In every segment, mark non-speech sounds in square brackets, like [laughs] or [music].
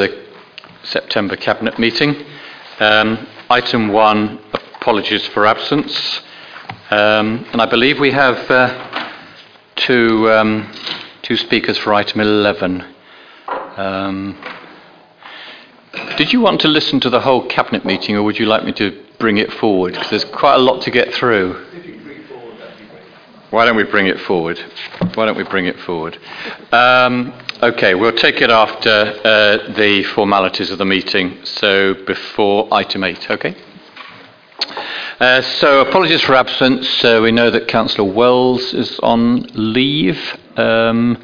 the September Cabinet meeting. Um, item one, apologies for absence. Um, and I believe we have uh, two, um, two speakers for item 11. Um, did you want to listen to the whole Cabinet meeting or would you like me to bring it forward? Because there's quite a lot to get through. Why don't we bring it forward? Why don't we bring it forward? Um, okay, we'll take it after uh, the formalities of the meeting, so before item 8, okay? Uh, so, apologies for absence. Uh, we know that Councillor Wells is on leave. Um,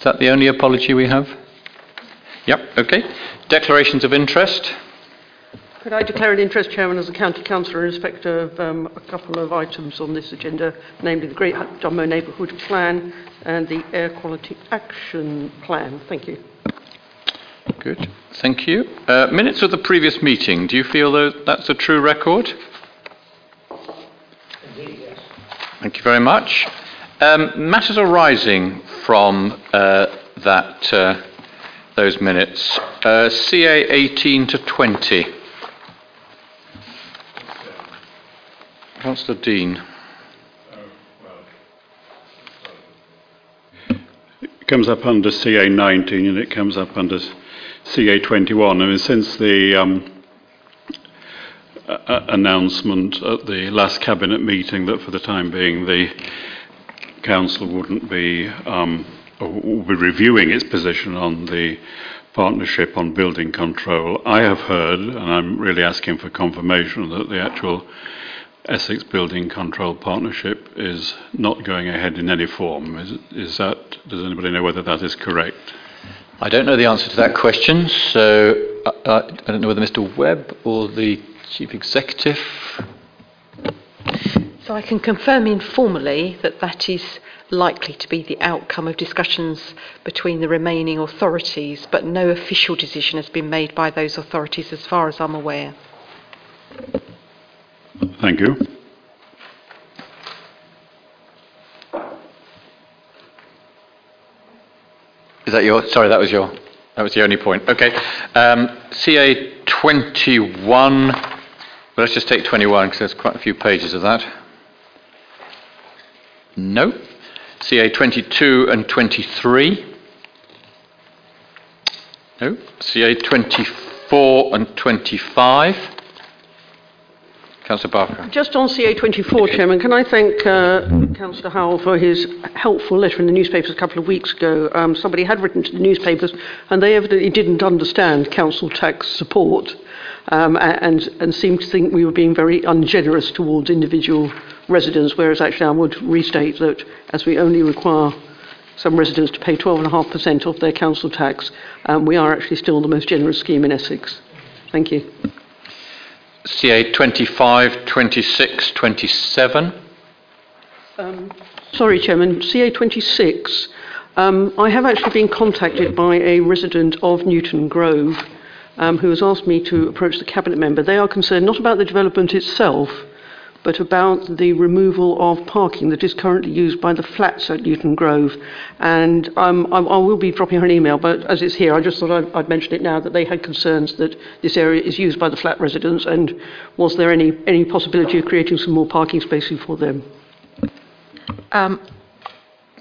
is that the only apology we have? Yep, okay. Declarations of interest. Could I declare an interest, Chairman, as a county councillor in respect of um, a couple of items on this agenda, namely the Great Dunmow Neighbourhood Plan and the Air Quality Action Plan? Thank you. Good, thank you. Uh, minutes of the previous meeting. Do you feel that that's a true record? Indeed, yes. Thank you very much. Um, matters arising from uh, that uh, those minutes. Uh, CA 18 to 20. Councillor Dean. It comes up under CA 19 and it comes up under CA 21. I mean, since the um, announcement at the last cabinet meeting that for the time being the council wouldn't be um, will be reviewing its position on the partnership on building control. I have heard, and I'm really asking for confirmation that the actual Essex Building Control Partnership is not going ahead in any form. Is, is that, does anybody know whether that is correct? I don't know the answer to that question, so uh, uh, I don't know whether Mr. Webb or the Chief Executive. So I can confirm informally that that is likely to be the outcome of discussions between the remaining authorities, but no official decision has been made by those authorities as far as I'm aware. Thank you. Is that your? Sorry, that was your. That was the only point. Okay. Um, CA 21. Well, let's just take 21 because there's quite a few pages of that. No. CA 22 and 23. No. CA 24 and 25. Councillor Barker. Just on CA24, Chairman, can I thank uh, Councillor Howell for his helpful letter in the newspapers a couple of weeks ago. Um, somebody had written to the newspapers and they evidently didn't understand council tax support um, and, and seemed to think we were being very ungenerous towards individual residents, whereas actually I would restate that as we only require some residents to pay 12.5% of their council tax, um, we are actually still the most generous scheme in Essex. Thank you. CA 25, 26, 27. Um, sorry, Chairman. CA26. Um, I have actually been contacted by a resident of Newton Grove um, who has asked me to approach the cabinet member. They are concerned not about the development itself, but about the removal of parking that is currently used by the flats at Newton Grove. And um, I, I will be dropping her an email, but as it's here, I just thought I'd, I'd mention it now that they had concerns that this area is used by the flat residents, and was there any, any possibility of creating some more parking spaces for them? Um,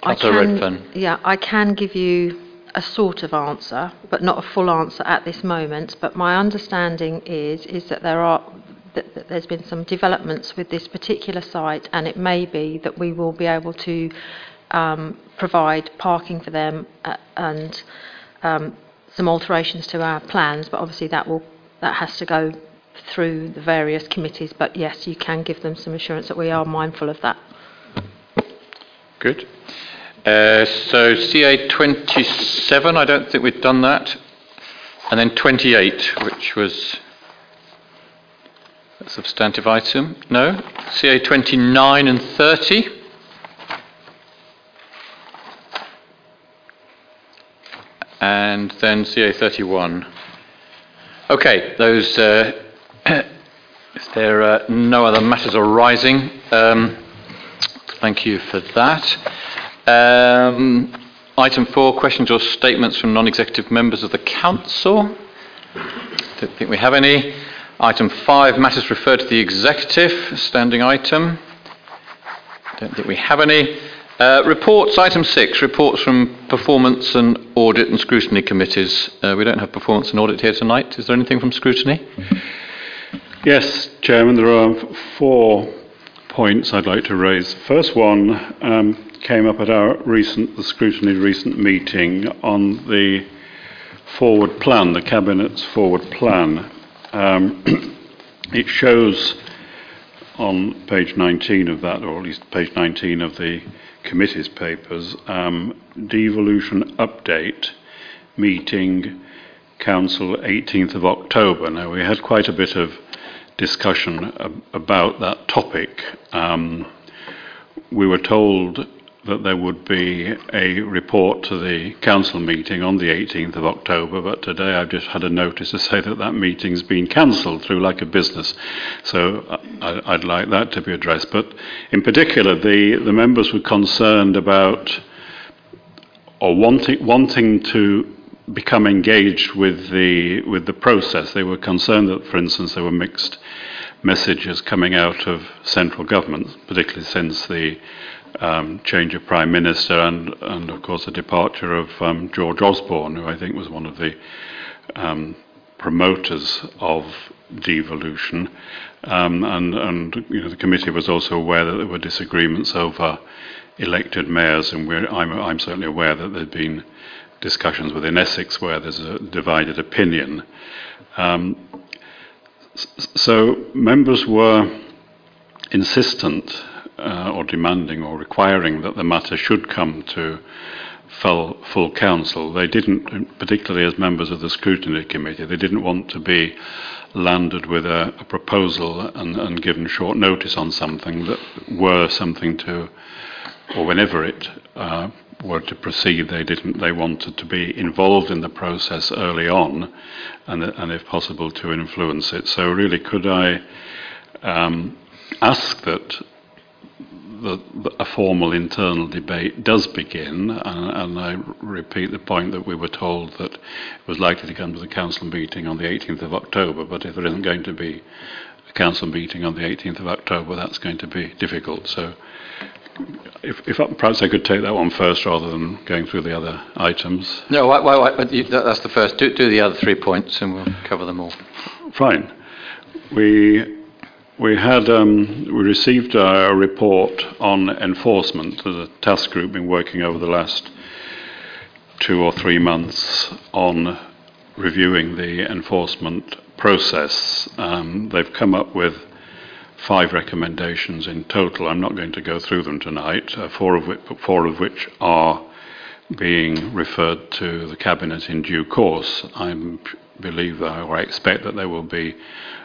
I Councillor can, Redfern. yeah, I can give you a sort of answer, but not a full answer at this moment. But my understanding is is that there are that, that there's been some developments with this particular site, and it may be that we will be able to um, provide parking for them uh, and um, some alterations to our plans. But obviously, that will that has to go through the various committees. But yes, you can give them some assurance that we are mindful of that. Good. Uh, so CA 27, I don't think we've done that. And then 28, which was substantive item. No. CA 29 and 30. And then CA 31. Okay, those. Uh, [clears throat] if there are no other matters arising, um, thank you for that. Um, item four, questions or statements from non-executive members of the council. Don't think we have any. Item five, matters referred to the executive, standing item. Don't think we have any. Uh, reports, item six, reports from performance and audit and scrutiny committees. Uh, we don't have performance and audit here tonight. Is there anything from scrutiny? Yes, Chairman, there are four points I'd like to raise. The first one um, came up at our recent, the scrutiny recent meeting on the forward plan, the Cabinet's forward plan. Um, [clears throat] it shows on page 19 of that, or at least page 19 of the committee's papers, um, devolution update meeting council 18th of October. Now, we had quite a bit of discussion ab- about that topic. Um, we were told that there would be a report to the council meeting on the 18th of October, but today I've just had a notice to say that that meeting's been cancelled through like a business. So uh, I, would like that to be addressed. But in particular, the, the members were concerned about or wanting, wanting to become engaged with the, with the process. They were concerned that, for instance, there were mixed messages coming out of central government, particularly since the um, change of Prime Minister and, and, of course, the departure of um, George Osborne, who I think was one of the um, promoters of devolution. Um, and, and you know, the committee was also aware that there were disagreements over elected mayors, and I'm, I'm certainly aware that there had been discussions within Essex where there's a divided opinion. Um, so members were insistent uh, or demanding or requiring that the matter should come to full, full council. They didn't, particularly as members of the scrutiny committee, they didn't want to be landed with a, a proposal and, and, given short notice on something that were something to, or whenever it uh, were to proceed, they didn't. They wanted to be involved in the process early on, and, and if possible, to influence it. So, really, could I um, ask that the, a formal internal debate does begin, and, and, I repeat the point that we were told that it was likely to come to the council meeting on the 18th of October, but if there isn't going to be a council meeting on the 18th of October, that's going to be difficult. So, if, if perhaps I could take that one first rather than going through the other items. No, why, why, why, that's the first. Do, do the other three points, and we'll cover them all. Fine. We we had um, we received a report on enforcement. A task group been working over the last two or three months on reviewing the enforcement process. Um, they've come up with five recommendations in total. I'm not going to go through them tonight. Uh, four of which, four of which are being referred to the cabinet in due course. I believe or I expect that they will be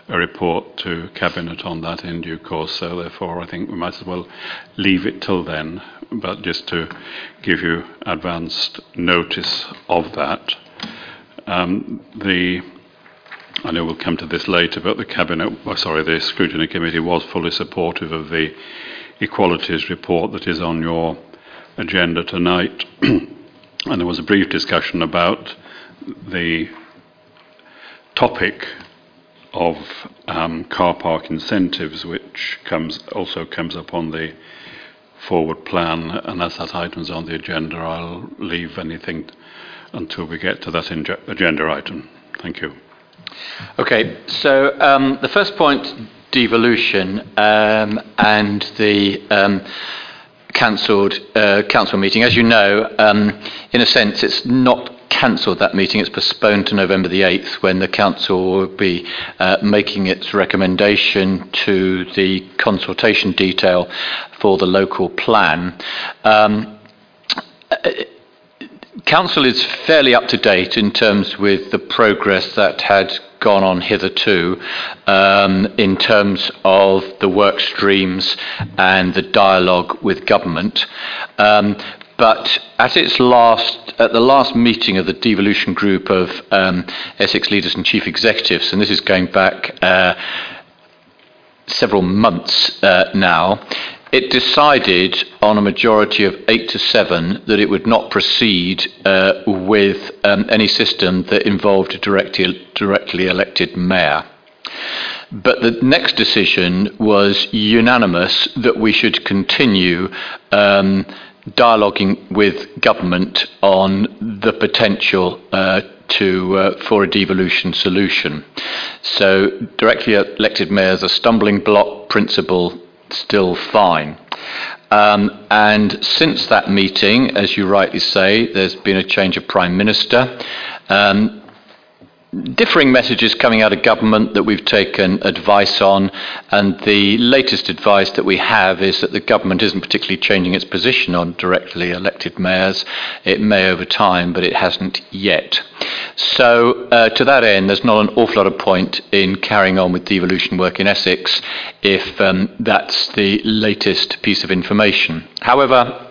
a report to Cabinet on that in due course. So, therefore, I think we might as well leave it till then, but just to give you advanced notice of that. Um, the I know we'll come to this later, but the cabinet, oh, sorry, the scrutiny committee was fully supportive of the equalities report that is on your agenda tonight, [clears throat] and there was a brief discussion about the topic of um, car park incentives, which comes also comes up on the forward plan, and as that item's on the agenda, I'll leave anything until we get to that agenda item. Thank you. Okay, so um, the first point, devolution, um, and the um, cancelled uh, council meeting. As you know, um, in a sense, it's not cancelled that meeting. It's postponed to November the 8th when the Council will be uh, making its recommendation to the consultation detail for the local plan. Um, uh, Council is fairly up to date in terms with the progress that had gone on hitherto um, in terms of the work streams and the dialogue with government. Um, but at its last, at the last meeting of the devolution group of um, Essex leaders and chief executives, and this is going back uh, several months uh, now, it decided on a majority of eight to seven that it would not proceed uh, with um, any system that involved a directly, directly elected mayor. But the next decision was unanimous that we should continue um, dialoguing with government on the potential uh, to uh, for a devolution solution. So directly elected mayors a stumbling block principle still fine. Um, and since that meeting, as you rightly say, there's been a change of prime minister. Um, differing messages coming out of government that we've taken advice on, and the latest advice that we have is that the government isn't particularly changing its position on directly elected mayors. It may over time, but it hasn't yet. So, uh, to that end, there's not an awful lot of point in carrying on with devolution work in Essex if um, that's the latest piece of information. However,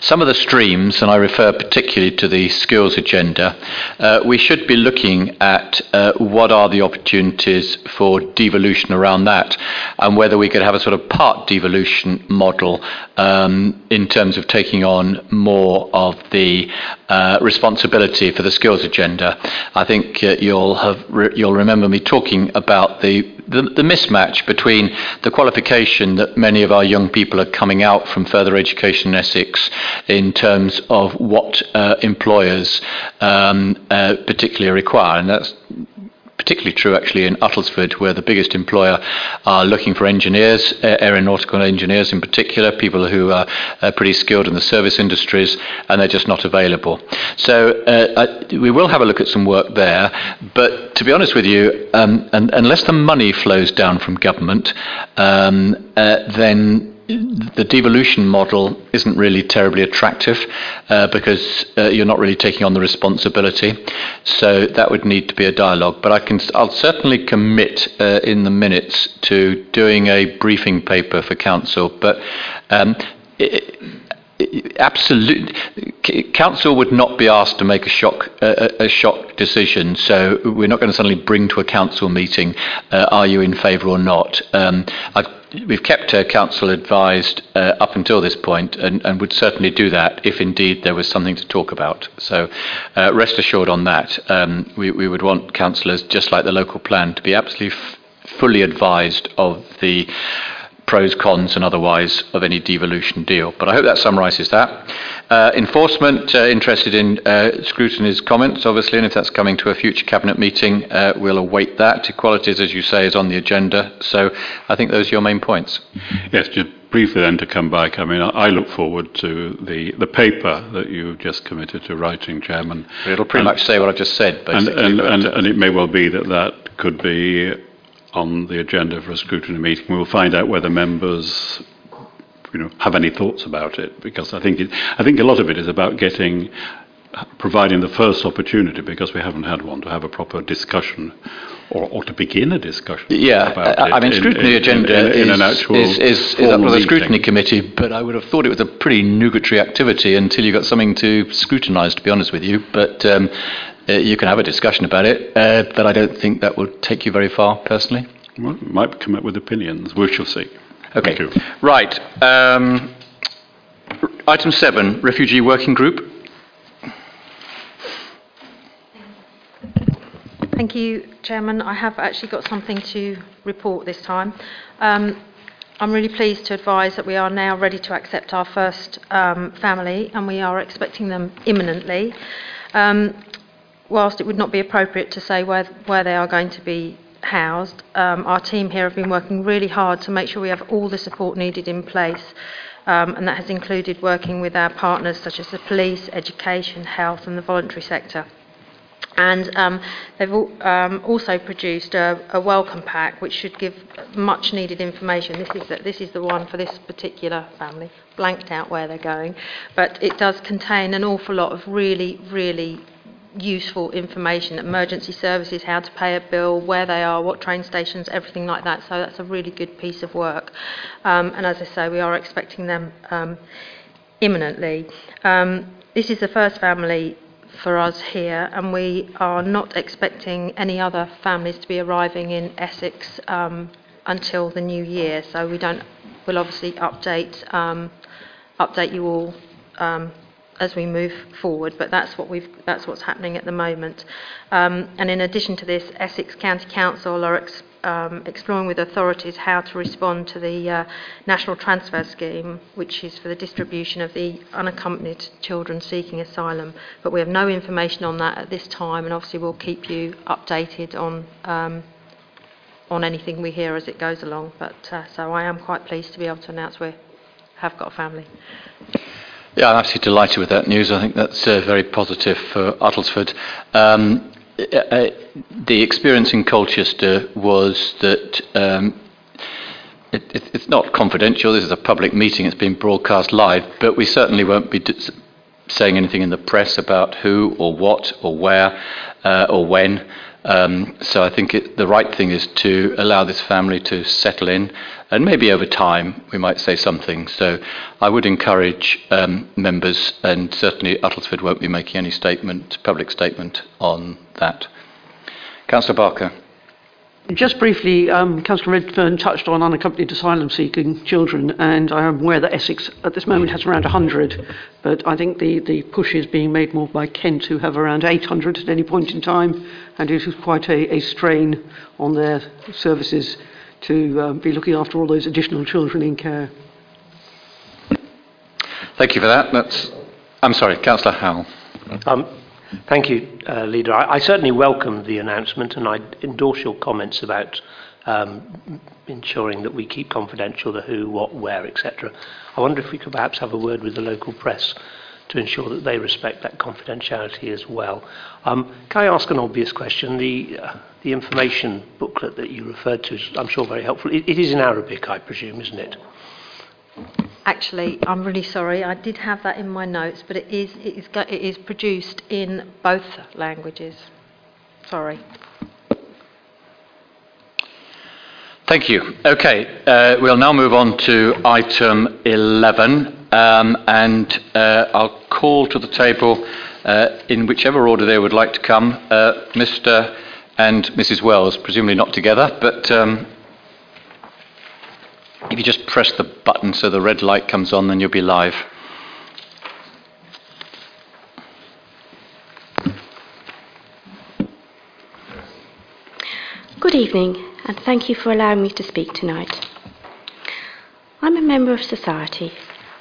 some of the streams, and I refer particularly to the skills agenda, uh, we should be looking at uh, what are the opportunities for devolution around that, and whether we could have a sort of part devolution model um, in terms of taking on more of the uh, responsibility for the skills agenda. I think uh, you'll have re- you'll remember me talking about the the, the, mismatch between the qualification that many of our young people are coming out from further education in Essex in terms of what uh, employers um, uh, particularly require, and that's particularly true actually in Uttlesford, where the biggest employer are looking for engineers, aeronautical engineers in particular, people who are uh, pretty skilled in the service industries, and they're just not available. So uh, I, we will have a look at some work there, but to be honest with you, um, and, unless the money flows down from government, um, uh, then the devolution model isn't really terribly attractive uh, because uh, you're not really taking on the responsibility. So that would need to be a dialogue. But I can, I'll certainly commit uh, in the minutes to doing a briefing paper for council. But um, absolutely, council would not be asked to make a shock a, a shock decision. So we're not going to suddenly bring to a council meeting, uh, are you in favour or not? Um, we've kept council advised uh, up until this point and, and, would certainly do that if indeed there was something to talk about. So uh, rest assured on that. Um, we, we, would want councillors, just like the local plan, to be absolutely f- fully advised of the pros, cons, and otherwise of any devolution deal. But I hope that summarises that. Uh, enforcement, uh, interested in uh, scrutiny's comments, obviously, and if that's coming to a future cabinet meeting, uh, we'll await that. Equalities, as you say, is on the agenda. So I think those are your main points. Yes, just briefly then to come back. I mean, I look forward to the, the paper that you've just committed to writing, Chairman. It'll pretty and, much say what I've just said, basically. And, and, and, and it may well be that that could be on the agenda for a scrutiny meeting. We'll find out whether members you know, have any thoughts about it, because I think, it, I think a lot of it is about getting, providing the first opportunity, because we haven't had one, to have a proper discussion or, or to begin a discussion. Yeah, I mean, scrutiny in, agenda in, in, is, is, is, is up to the scrutiny committee, but I would have thought it was a pretty nugatory activity until you got something to scrutinise, to be honest with you. But um, uh, you can have a discussion about it, uh, but I don't think that will take you very far, personally. Well, might come up with opinions. We shall see. Okay. Right. Um, item seven, refugee working group. Thank you, Chairman. I have actually got something to report this time. Um, I'm really pleased to advise that we are now ready to accept our first um, family, and we are expecting them imminently. Um, whilst it would not be appropriate to say where, where they are going to be housed, um, our team here have been working really hard to make sure we have all the support needed in place. Um, and that has included working with our partners such as the police, education, health, and the voluntary sector. And um, they've um, also produced a, a, welcome pack which should give much needed information. This is, the, this is the one for this particular family, blanked out where they're going, but it does contain an awful lot of really, really useful information, emergency services, how to pay a bill, where they are, what train stations, everything like that. So that's a really good piece of work. Um, and as I say, we are expecting them um, imminently. Um, this is the first family for us here, and we are not expecting any other families to be arriving in Essex um, until the new year. So we don't we'll obviously update um, update you all um, as we move forward. But that's what we've that's what's happening at the moment. Um, and in addition to this, Essex County Council are ex- um, exploring with authorities how to respond to the uh, National Transfer Scheme, which is for the distribution of the unaccompanied children seeking asylum. But we have no information on that at this time, and obviously we'll keep you updated on. Um, on anything we hear as it goes along, but uh, so I am quite pleased to be able to announce we have got a family. Yeah, I'm absolutely delighted with that news. I think that's uh, very positive for Uttlesford. Um, uh, the experience in Colchester was that um, it, it, it's not confidential. This is a public meeting. It's been broadcast live, but we certainly won't be d- saying anything in the press about who or what or where uh, or when. Um, so I think it, the right thing is to allow this family to settle in, and maybe over time we might say something. So I would encourage um, members, and certainly Uttlesford won't be making any statement, public statement on that. Councillor Barker. Just briefly, um, Councillor Redfern touched on unaccompanied asylum seeking children, and I am aware that Essex at this moment has around 100, but I think the, the push is being made more by Kent, who have around 800 at any point in time, and it is quite a, a strain on their services to um, be looking after all those additional children in care. Thank you for that. That's, I'm sorry, Councillor Howell. Um, thank you, uh, Leader. I, I certainly welcome the announcement and I endorse your comments about um, ensuring that we keep confidential the who, what, where, etc. I wonder if we could perhaps have a word with the local press to ensure that they respect that confidentiality as well. Um, can I ask an obvious question? The, uh, the information booklet that you referred to is, I'm sure, very helpful. It, it is in Arabic, I presume, isn't it? Actually, I'm really sorry. I did have that in my notes, but it is, it is, it is produced in both languages. Sorry. Thank you. Okay, uh, we'll now move on to item 11, um, and uh, I'll call to the table uh, in whichever order they would like to come, uh, Mr. and Mrs. Wells, presumably not together, but um, if you just press the button so the red light comes on, then you'll be live. Good evening, and thank you for allowing me to speak tonight. I'm a member of society.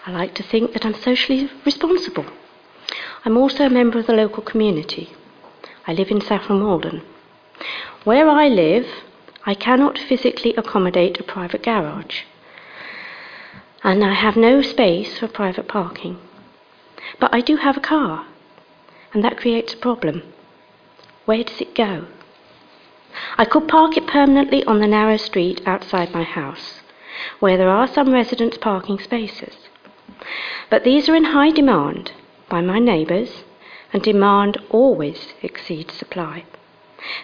I like to think that I'm socially responsible. I'm also a member of the local community. I live in Saffron Walden. Where I live, I cannot physically accommodate a private garage, and I have no space for private parking. But I do have a car, and that creates a problem. Where does it go? I could park it permanently on the narrow street outside my house, where there are some residents' parking spaces. But these are in high demand by my neighbours, and demand always exceeds supply.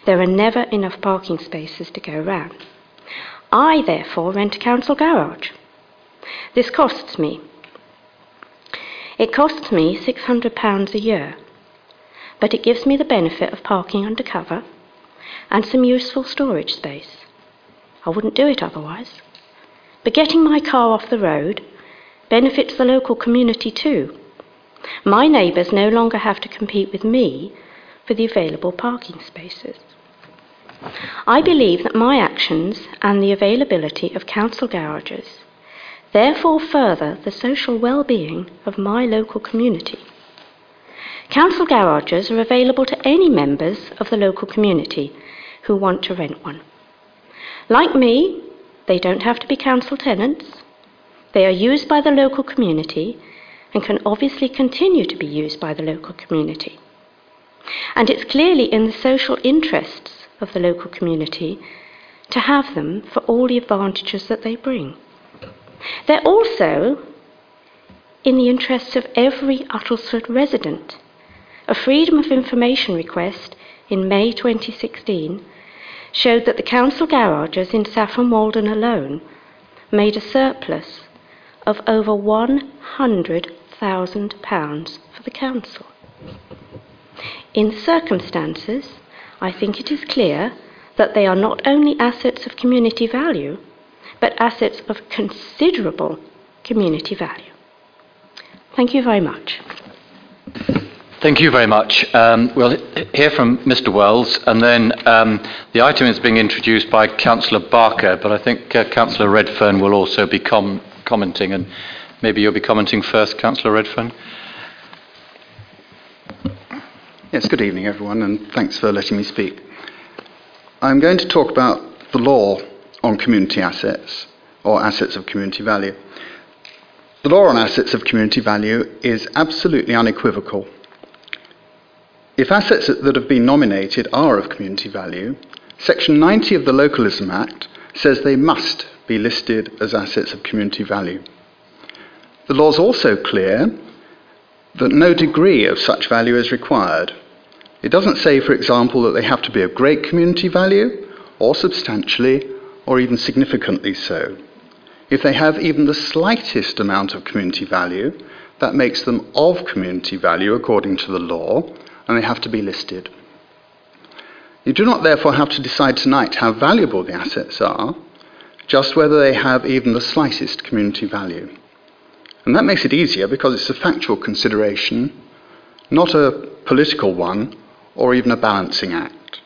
There are never enough parking spaces to go round. I therefore rent a council garage. This costs me. It costs me £600 a year, but it gives me the benefit of parking under cover and some useful storage space. I wouldn't do it otherwise. But getting my car off the road benefits the local community too. My neighbours no longer have to compete with me for the available parking spaces. I believe that my actions and the availability of council garages therefore further the social well-being of my local community. Council garages are available to any members of the local community who want to rent one. Like me, they don't have to be council tenants. They are used by the local community and can obviously continue to be used by the local community. And it's clearly in the social interests of the local community to have them for all the advantages that they bring. They're also in the interests of every Uttlesford resident. A Freedom of Information request in May 2016 showed that the council garages in Saffron Walden alone made a surplus of over £100,000 for the council. In the circumstances, I think it is clear that they are not only assets of community value, but assets of considerable community value. Thank you very much. Thank you very much. Um, we'll hear from Mr. Wells, and then um, the item is being introduced by Councillor Barker, but I think uh, Councillor Redfern will also be com- commenting, and maybe you'll be commenting first, Councillor Redfern. Yes, good evening, everyone, and thanks for letting me speak. I'm going to talk about the law on community assets, or assets of community value. The law on assets of community value is absolutely unequivocal. If assets that have been nominated are of community value, Section 90 of the Localism Act says they must be listed as assets of community value. The law is also clear that no degree of such value is required. It doesn't say, for example, that they have to be of great community value, or substantially, or even significantly so. If they have even the slightest amount of community value, that makes them of community value according to the law, and they have to be listed. You do not therefore have to decide tonight how valuable the assets are, just whether they have even the slightest community value. And that makes it easier because it's a factual consideration, not a political one or even a balancing act.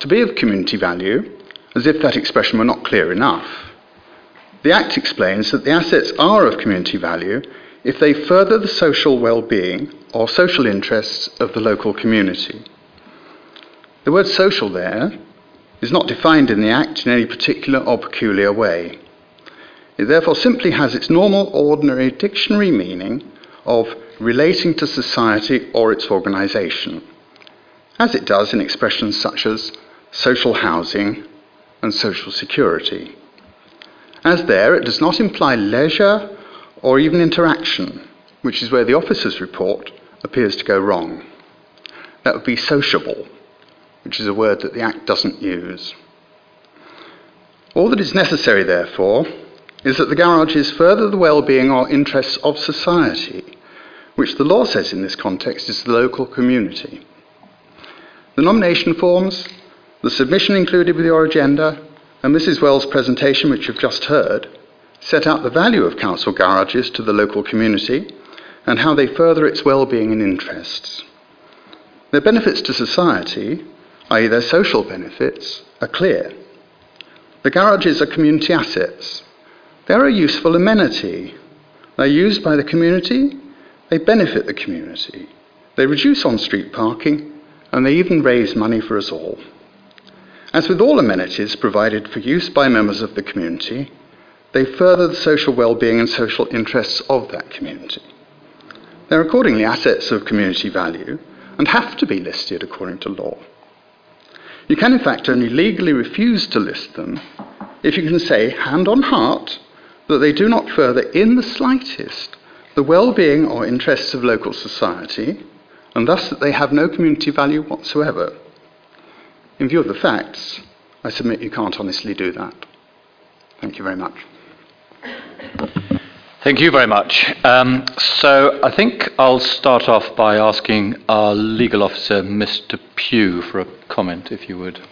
To be of community value, as if that expression were not clear enough, the Act explains that the assets are of community value if they further the social well being or social interests of the local community. The word social there is not defined in the Act in any particular or peculiar way. It therefore simply has its normal, ordinary dictionary meaning of relating to society or its organisation, as it does in expressions such as social housing and social security. As there, it does not imply leisure or even interaction, which is where the officer's report appears to go wrong. That would be sociable, which is a word that the Act doesn't use. All that is necessary, therefore, is that the garages further the well-being or interests of society, which the law says in this context is the local community. The nomination forms, the submission included with your agenda, and Mrs. Wells' presentation, which you've just heard, set out the value of council garages to the local community and how they further its well-being and interests. Their benefits to society, i.e., their social benefits, are clear. The garages are community assets. They're a useful amenity. They're used by the community, they benefit the community. They reduce on street parking, and they even raise money for us all. As with all amenities provided for use by members of the community, they further the social well-being and social interests of that community. They're accordingly assets of community value and have to be listed according to law. You can, in fact, only legally refuse to list them if you can say, hand on heart, that they do not further in the slightest the well-being or interests of local society, and thus that they have no community value whatsoever. In view of the facts, I submit you can't honestly do that. Thank you very much. Thank you very much. Um, so I think I'll start off by asking our legal officer, Mr. Pugh, for a comment, if you would.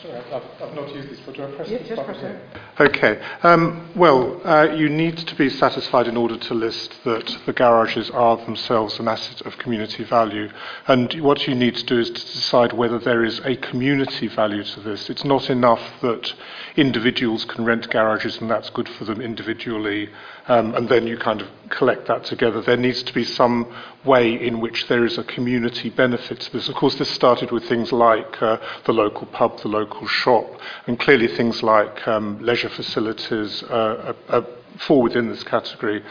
Sorry, I've, I've not used this, but do I press yes, just press it. Okay. Um, well, uh, you need to be satisfied in order to list that the garages are themselves an asset of community value. And what you need to do is to decide whether there is a community value to this. It's not enough that individuals can rent garages and that's good for them individually, um, and then you kind of collect that together. There needs to be some way in which there is a community benefit to this. Of course, this started with things like uh, the local pub, the local shop, and clearly things like um, leisure facilities uh, are, are fall within this category.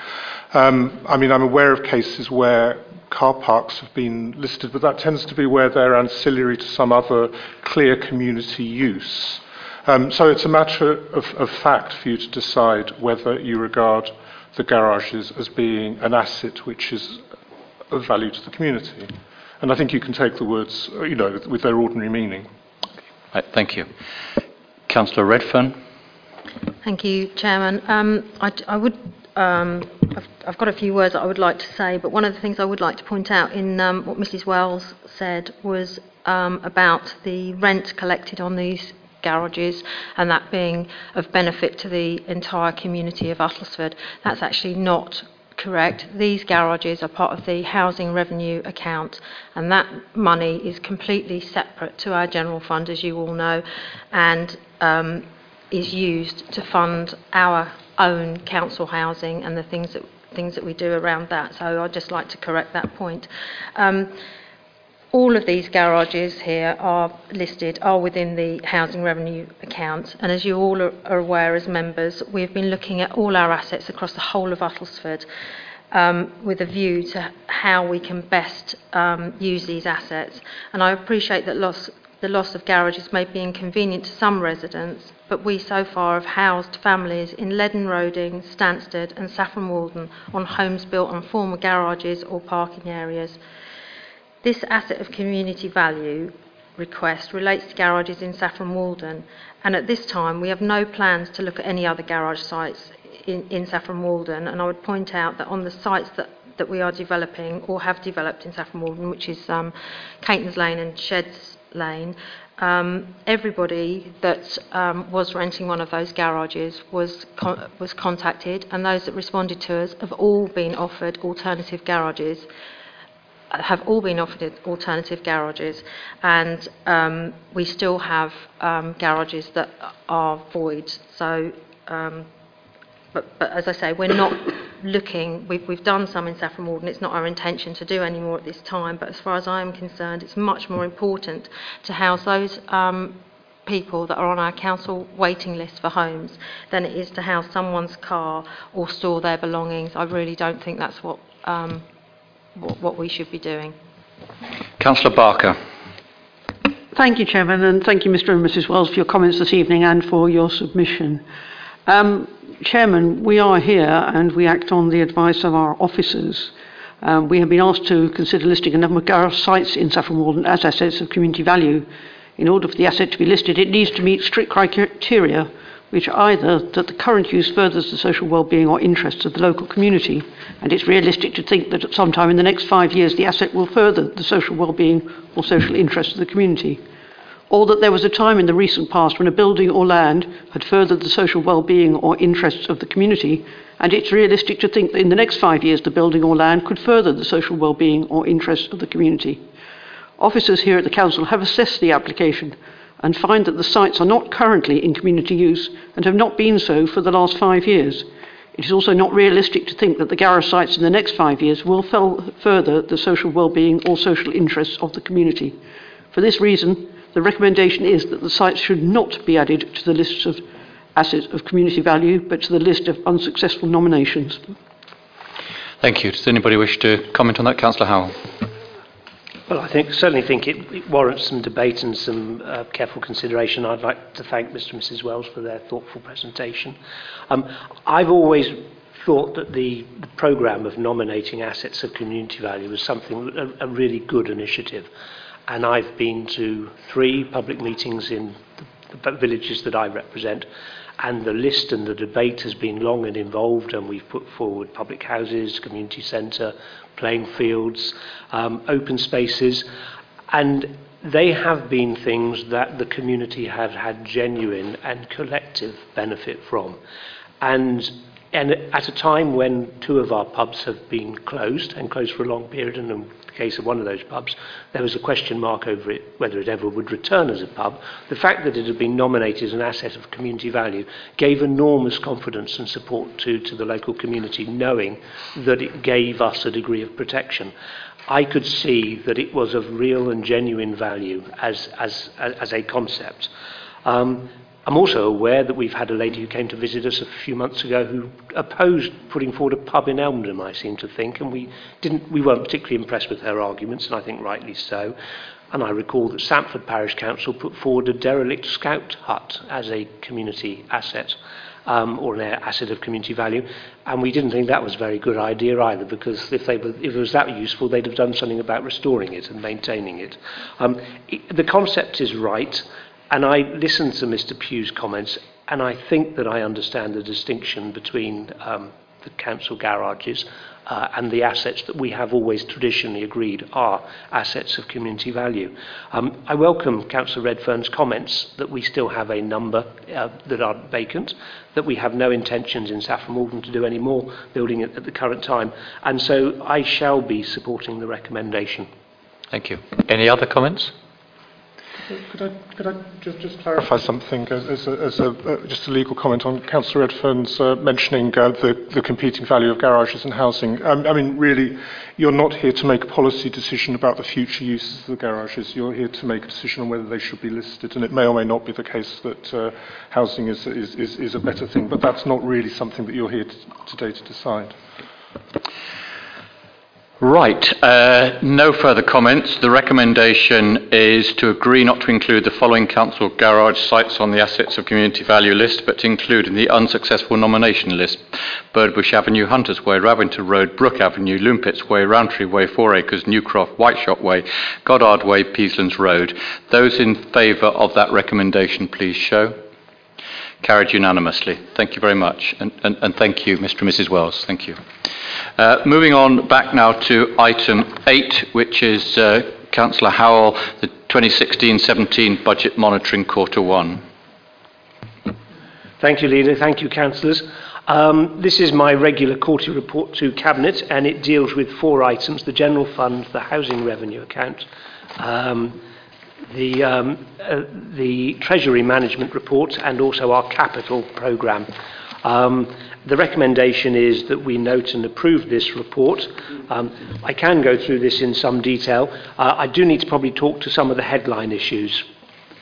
Um, I mean, I'm aware of cases where car parks have been listed, but that tends to be where they're ancillary to some other clear community use. Um, so it's a matter of, of fact for you to decide whether you regard the garages as being an asset which is of value to the community. And I think you can take the words, you know, with their ordinary meaning. Right, thank you. Councillor Redfern. Thank you, Chairman. Um, I, I, would. Um, I've, I've, got a few words that I would like to say, but one of the things I would like to point out in um, what Mrs. Wells said was um, about the rent collected on these garages and that being of benefit to the entire community of Uttlesford. That's actually not correct. These garages are part of the housing revenue account, and that money is completely separate to our general fund, as you all know, and um, is used to fund our own council housing and the things that things that we do around that. So I'd just like to correct that point. Um, all of these garages here are listed, are within the housing revenue account. And as you all are aware as members, we've been looking at all our assets across the whole of Uttlesford um, with a view to how we can best um, use these assets. And I appreciate that the loss of garages may be inconvenient to some residents, but we so far have housed families in Leaden Roding, Stansted and Saffron Walden on homes built on former garages or parking areas. This asset of community value request relates to garages in Saffron Walden, and at this time we have no plans to look at any other garage sites in, in Saffron Walden. And I would point out that on the sites that, that we are developing or have developed in Saffron Walden, which is um, Lane and Sheds Lane, um, everybody that um, was renting one of those garages was con- was contacted, and those that responded to us have all been offered alternative garages have all been offered alternative garages, and um, we still have um, garages that are void. So, um, but, but as I say, we're not looking. We've, we've done some in Saffron Walden. It's not our intention to do any more at this time. But as far as I am concerned, it's much more important to house those. Um, people that are on our council waiting list for homes than it is to house someone's car or store their belongings. I really don't think that's what um, what, what we should be doing. Councillor Barker. Thank you, Chairman, and thank you, Mr. and Mrs. Wells, for your comments this evening and for your submission. Um, Chairman, we are here and we act on the advice of our officers. Um, we have been asked to consider listing a number of garage sites in Saffron Walden as assets of community value. In order for the asset to be listed, it needs to meet strict criteria which either that the current use furthers the social well-being or interests of the local community, and it's realistic to think that at some time in the next five years the asset will further the social well-being or social interests of the community, or that there was a time in the recent past when a building or land had furthered the social well-being or interests of the community, and it's realistic to think that in the next five years the building or land could further the social well-being or interests of the community. Officers here at the Council have assessed the application and find that the sites are not currently in community use and have not been so for the last five years. It is also not realistic to think that the garage sites in the next five years will further the social well-being or social interests of the community. For this reason, the recommendation is that the sites should not be added to the list of assets of community value, but to the list of unsuccessful nominations. Thank you. Does anybody wish to comment on that? Councillor Howell. Well, I think certainly think it, it warrants some debate and some uh, careful consideration. I'd like to thank Mr. and Mrs. Wells for their thoughtful presentation. Um, I've always thought that the, the programme of nominating assets of community value was something a, a really good initiative, and I've been to three public meetings in the, the villages that I represent, and the list and the debate has been long and involved and we've put forward public houses, community centre, playing fields, um, open spaces, and they have been things that the community have had genuine and collective benefit from. And, and at a time when two of our pubs have been closed, and closed for a long period, and case of one of those pubs, there was a question mark over it, whether it ever would return as a pub. The fact that it had been nominated as an asset of community value gave enormous confidence and support to, to the local community, knowing that it gave us a degree of protection. I could see that it was of real and genuine value as, as, as a concept. Um, I'm also aware that we've had a lady who came to visit us a few months ago who opposed putting forward a pub in Elmdon, I seem to think, and we, didn't, we weren't particularly impressed with her arguments, and I think rightly so. And I recall that Sampford Parish Council put forward a derelict scout hut as a community asset. Um, or an asset of community value, and we didn't think that was a very good idea either, because if, they were, if it was that useful, they'd have done something about restoring it and maintaining it. Um, it the concept is right. And I listened to Mr. Pugh's comments, and I think that I understand the distinction between um, the council garages uh, and the assets that we have always traditionally agreed are assets of community value. Um, I welcome Councillor Redfern's comments that we still have a number uh, that are vacant, that we have no intentions in Saffron Walden to do any more building at, at the current time, and so I shall be supporting the recommendation. Thank you. Any other comments? Could I, could I just, just clarify something as, as, a, as a, uh, just a legal comment on Councillor Redfern's uh, mentioning uh, the, the competing value of garages and housing? Um, I mean, really, you're not here to make a policy decision about the future uses of the garages. You're here to make a decision on whether they should be listed, and it may or may not be the case that uh, housing is, is, is, is a better thing, but that's not really something that you're here to, today to decide. Right. Uh, no further comments. The recommendation is to agree not to include the following council garage sites on the assets of community value list, but to include in the unsuccessful nomination list Birdbush Avenue, Hunters Way, Ravington Road, Brook Avenue, Lumpits Way, Roundtree Way, Four Acres, Newcroft, Whiteshot Way, Goddard Way, Peaslands Road. Those in favour of that recommendation, please show. Carried unanimously. Thank you very much. And, and, and thank you, Mr. and Mrs. Wells. Thank you. Uh, moving on back now to item 8, which is uh, Councillor Howell, the 2016-17 budget monitoring quarter 1. Thank you, Leader. Thank you, councillors. Um, this is my regular quarterly report to Cabinet, and it deals with four items, the General Fund, the Housing Revenue Account, um, the, um, uh, the Treasury Management Report and also our capital programme. Um, the recommendation is that we note and approve this report. Um, I can go through this in some detail. Uh, I do need to probably talk to some of the headline issues.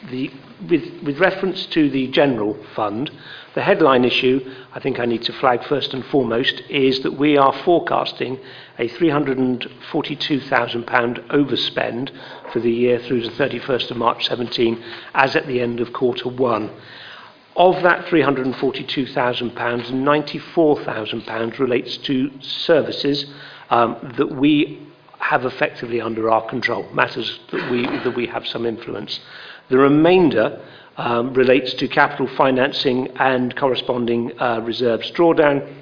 The, with, with reference to the general fund, the headline issue I think I need to flag first and foremost is that we are forecasting a £342,000 overspend for the year through to 31st of March 17 as at the end of quarter one. Of that £342,000, £94,000 relates to services um, that we have effectively under our control, matters that we, that we have some influence. The remainder um, relates to capital financing and corresponding uh, reserves drawdown.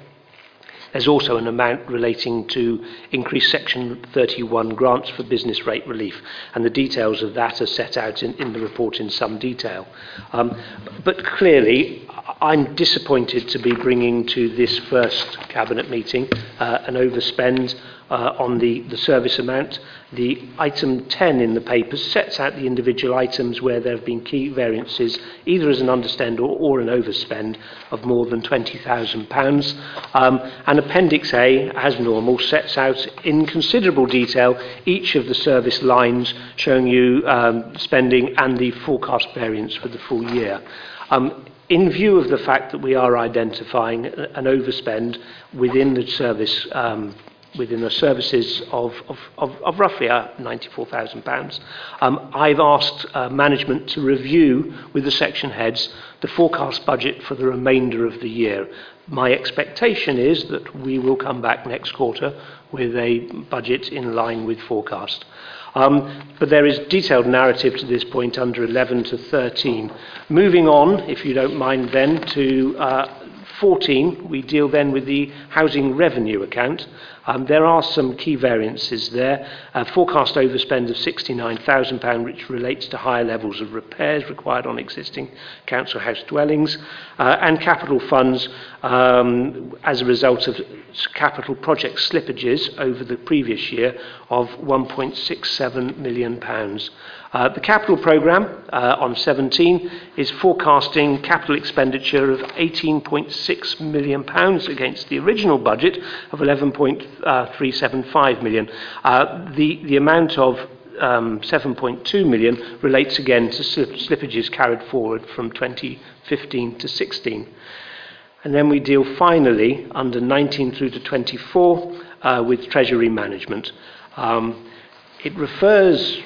There's also an amount relating to increased Section 31 grants for business rate relief, and the details of that are set out in, in the report in some detail. Um, but clearly, I'm disappointed to be bringing to this first Cabinet meeting uh, an overspend uh, on the, the service amount. The item 10 in the papers sets out the individual items where there have been key variances, either as an underspend or, or an overspend of more than £20,000. Um, and Appendix A, as normal, sets out in considerable detail each of the service lines, showing you um, spending and the forecast variance for the full year. Um, in view of the fact that we are identifying an overspend within the service um, within the services of, of, of, of roughly uh, £94,000. Um, I've asked uh, management to review with the section heads the forecast budget for the remainder of the year. My expectation is that we will come back next quarter with a budget in line with forecast. Um, but there is detailed narrative to this point under 11 to 13. Moving on, if you don't mind then, to uh, 14, we deal then with the housing revenue account. Um, there are some key variances there. A forecast overspend of £69,000, which relates to higher levels of repairs required on existing council house dwellings, uh, and capital funds um, as a result of capital project slippages over the previous year of £1.67 million. Pounds. Uh, the capital programme uh, on 17 is forecasting capital expenditure of £18.6 million pounds against the original budget of 11.375 million. Uh, the, the amount of um, 7.2 million relates again to slip, slippages carried forward from 2015 to 16. And then we deal finally under 19 through to 24 uh, with treasury management. Um, it refers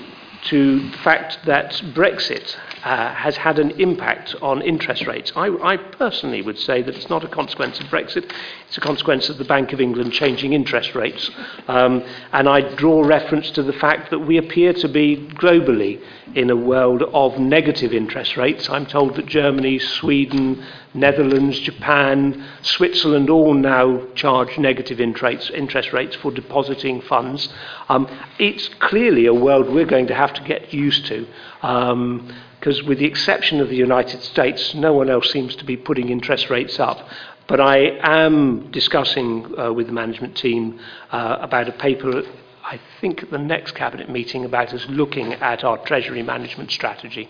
to the fact that Brexit uh, has had an impact on interest rates. I, I personally would say that it's not a consequence of Brexit, it's a consequence of the Bank of England changing interest rates. Um, and I draw reference to the fact that we appear to be globally in a world of negative interest rates. I'm told that Germany, Sweden, Netherlands, Japan, Switzerland all now charge negative interest, rates for depositing funds. Um, it's clearly a world we're going to have to get used to. Um, because with the exception of the United States, no one else seems to be putting interest rates up. But I am discussing uh, with the management team uh, about a paper, I think at the next cabinet meeting, about us looking at our treasury management strategy.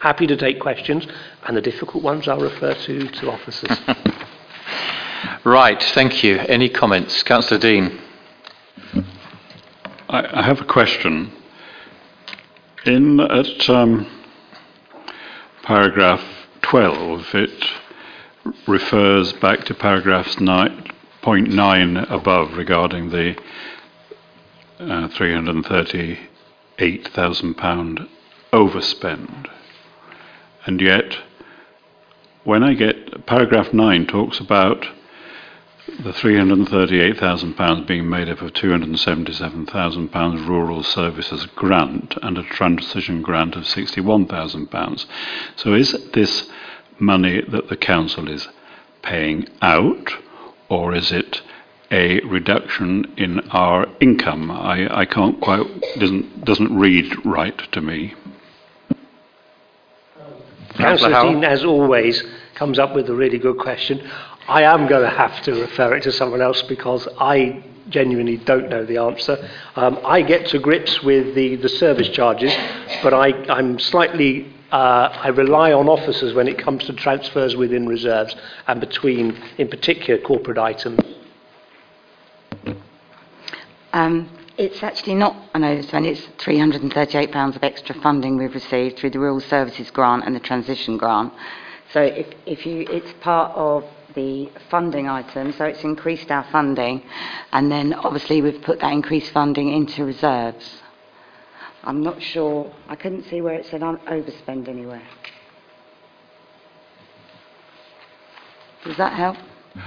Happy to take questions, and the difficult ones I'll refer to to officers. [laughs] right, thank you. Any comments? Councillor Dean. I, I have a question. In at um, paragraph 12, it refers back to paragraphs 9.9 above regarding the uh, £338,000 overspend. And yet, when I get paragraph 9 talks about the £338,000 being made up of £277,000 rural services grant and a transition grant of £61,000. So is this money that the council is paying out or is it a reduction in our income? I, I can't quite, doesn't, doesn't read right to me. Councillor Dean, as always, comes up with a really good question. I am going to have to refer it to someone else because I genuinely don't know the answer. Um, I get to grips with the, the service charges, but I, I'm slightly uh, I rely on officers when it comes to transfers within reserves and between, in particular, corporate items. Um, it's actually not an overspend, it's £338 of extra funding we've received through the Rural Services Grant and the Transition Grant. So if, if you, it's part of the funding item, so it's increased our funding, and then obviously we've put that increased funding into reserves. I'm not sure, I couldn't see where it said overspend anywhere. Does that help?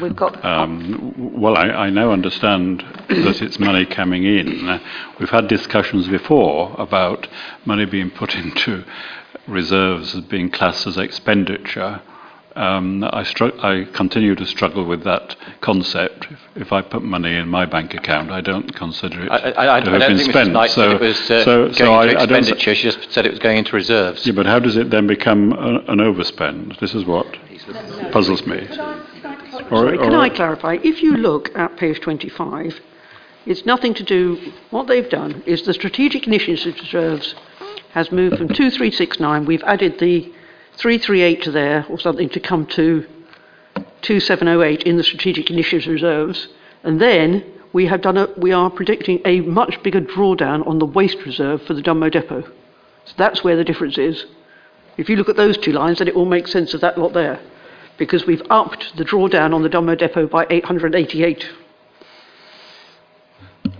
We've got. [laughs] Um, well, I, I, now understand that it's money coming in. We've had discussions before about money being put [laughs] into reserves as being classed as expenditure. Um, I, stru- I, continue to struggle with that concept. If, if, I put money in my bank account, I don't consider it I, I, to have been spent. Mrs. so, it was uh, so, going so into expenditure. She just said it was going into reserves. Yeah, but how does it then become a, an overspend? This is what puzzles me. Can I, or, Sorry, can I clarify? If you look at page 25, it's nothing to do. What they've done is the strategic initiatives reserves has moved from 2369. We've added the 338 to there or something to come to 2708 in the strategic initiatives reserves. And then we have done a, we are predicting a much bigger drawdown on the waste reserve for the Dunmow depot. So that's where the difference is. If you look at those two lines, then it all makes sense of that lot there. Because we've upped the drawdown on the Dunmow depot by 888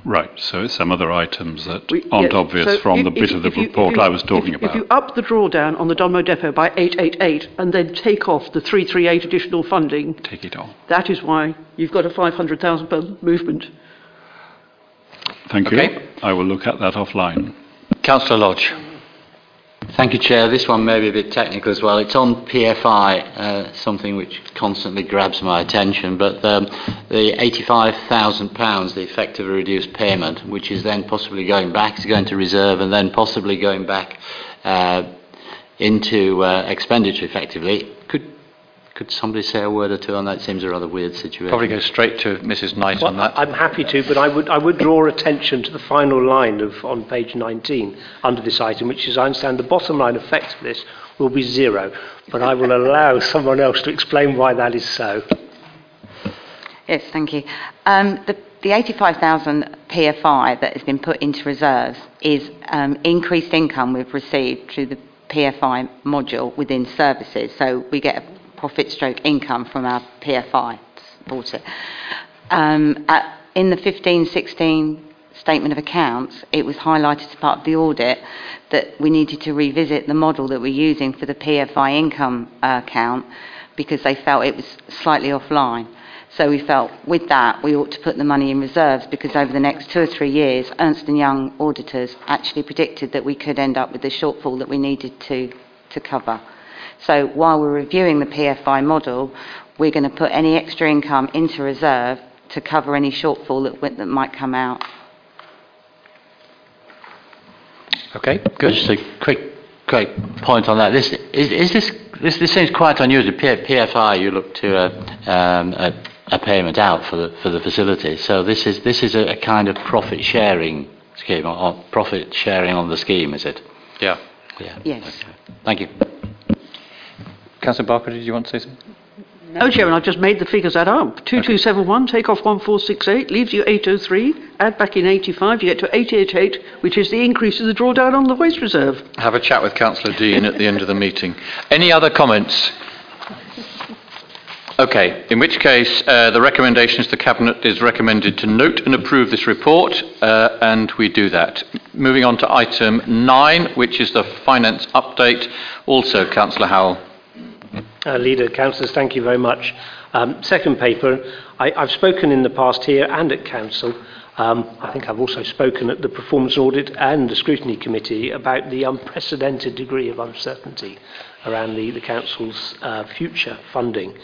Right, so it's some other items that we, aren't yes, obvious so from if, the bit if, of the you, report you, I was talking if, about. If you up the drawdown on the Dunmow depot by 888 and then take off the 338 additional funding, take it off. That is why you've got a 500,000 pound movement. Thank okay. you. I will look at that offline. Councillor Lodge. Thank you, Chair. This one may be a bit technical as well. It's on PFI, uh, something which constantly grabs my attention, but um, the £85,000, the effectively reduced payment, which is then possibly going back, is going to reserve and then possibly going back uh, into uh, expenditure effectively. Could could somebody say a word or two on that? It seems a rather weird situation. Probably go straight to Mrs. Knight well, on that. I'm happy to, but I would, I would draw attention to the final line of, on page 19 under this item, which is, I understand, the bottom line effect of this will be zero. But I will allow [laughs] someone else to explain why that is so. Yes, thank you. Um, the, the 85,000 PFI that has been put into reserves is um, increased income we've received through the PFI module within services. So we get a profit stroke income from our PFI support it. Um, at, in the 15 16 statement of accounts, it was highlighted as part of the audit that we needed to revisit the model that we're using for the PFI income uh, account because they felt it was slightly offline. So we felt with that we ought to put the money in reserves because over the next two or three years, Ernst & Young auditors actually predicted that we could end up with the shortfall that we needed to, to cover. So while we're reviewing the PFI model, we're going to put any extra income into reserve to cover any shortfall that, that might come out. Okay, good. Just a quick, quick point on that. This is, is this, this this seems quite unusual. P- PFI, you look to a, um, a, a payment out for the for the facility. So this is this is a, a kind of profit sharing scheme, or, or profit sharing on the scheme, is it? Yeah. Yeah. Yes. Okay. Thank you. Councillor Barker, did you want to say something? No, Chairman, I've just made the figures add up. 2271, take off 1468, leaves you 803, add back in 85, you get to 888, which is the increase of the drawdown on the waste reserve. Have a chat with Councillor Dean at the end of the meeting. Any other comments? Okay, in which case uh, the recommendation is the Cabinet is recommended to note and approve this report, uh, and we do that. Moving on to item 9, which is the finance update. Also, Councillor Howell. uh, leader, councillors, thank you very much. Um, second paper, I, I've spoken in the past here and at council. Um, I think I've also spoken at the performance audit and the scrutiny committee about the unprecedented degree of uncertainty around the, the council's uh, future funding.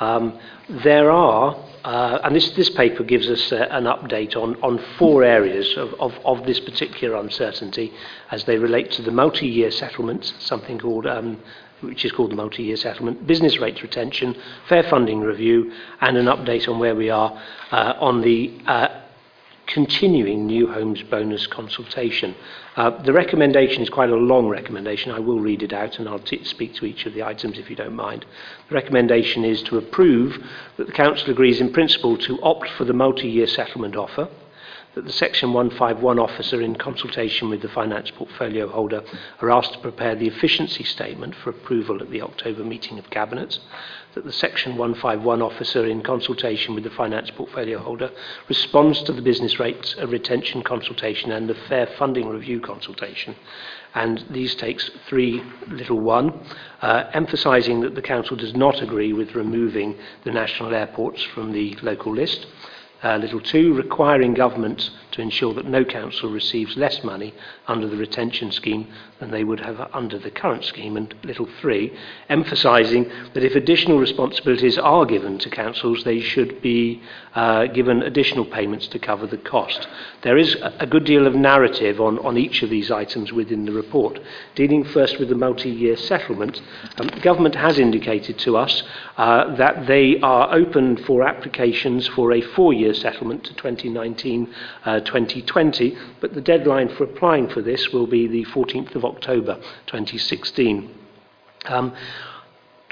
Um, there are, uh, and this, this paper gives us a, an update on, on four areas of, of, of this particular uncertainty as they relate to the multi-year settlements, something called um, which is called the multi-year settlement, business rates retention, fair funding review, and an update on where we are uh, on the uh, continuing new homes bonus consultation. Uh, the recommendation is quite a long recommendation. I will read it out and I'll t- speak to each of the items if you don't mind. The recommendation is to approve that the Council agrees in principle to opt for the multi-year settlement offer, that the Section 151 officer, in consultation with the finance portfolio holder, are asked to prepare the efficiency statement for approval at the October meeting of Cabinet, that the Section 151 officer, in consultation with the finance portfolio holder, responds to the business rates retention consultation and the fair funding review consultation. And these takes three little one, uh, emphasising that the Council does not agree with removing the national airports from the local list. Uh, little 2, requiring government to ensure that no council receives less money under the retention scheme than they would have under the current scheme. And little 3, emphasising that if additional responsibilities are given to councils, they should be uh, given additional payments to cover the cost. There is a good deal of narrative on, on each of these items within the report. Dealing first with the multi-year settlement, um, government has indicated to us uh, that they are open for applications for a four-year settlement to 2019-2020, uh, 2020, but the deadline for applying for this will be the 14th of October 2016. Um,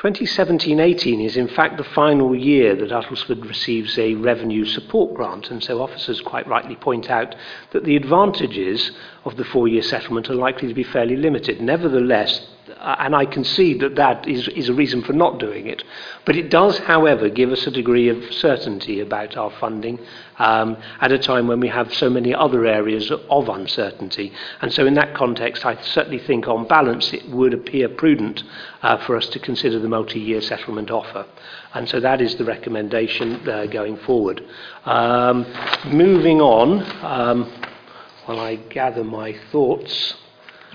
2017-18 is in fact the final year that Uttlesford receives a revenue support grant and so officers quite rightly point out that the advantages of the four-year settlement are likely to be fairly limited. Nevertheless, and I concede that that is, is a reason for not doing it. But it does, however, give us a degree of certainty about our funding um, at a time when we have so many other areas of uncertainty. And so, in that context, I certainly think, on balance, it would appear prudent uh, for us to consider the multi year settlement offer. And so, that is the recommendation uh, going forward. Um, moving on, um, while I gather my thoughts.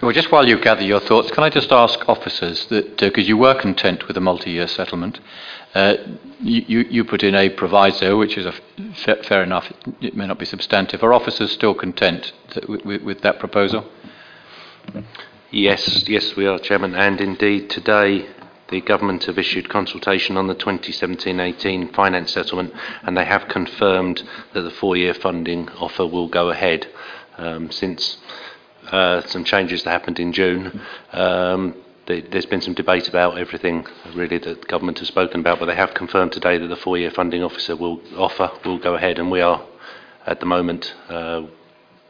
Well, just while you gather your thoughts, can I just ask officers that, because uh, you were content with a multi-year settlement, uh, you, you put in a proviso, which is fair enough, it may not be substantive. Are officers still content with, with that proposal? Yes, yes, we are, Chairman, and indeed today the government have issued consultation on the 2017-18 finance settlement, and they have confirmed that the four-year funding offer will go ahead. Um, since uh, some changes that happened in June. Um, the, there's been some debate about everything really that the government has spoken about, but they have confirmed today that the four-year funding officer will offer will go ahead, and we are at the moment uh,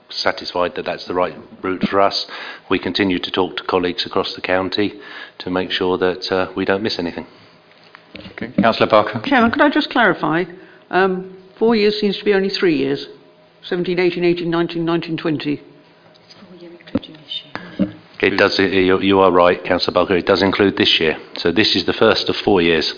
satisfied that that's the right route for us. We continue to talk to colleagues across the county to make sure that uh, we don't miss anything. Okay. Councillor Parker. Chairman, could I just clarify? Um, four years seems to be only three years. 17, 18, 18, 19, 19, 20. It does, you you are right, Councillor Barker, it does include this year. So this is the first of four years.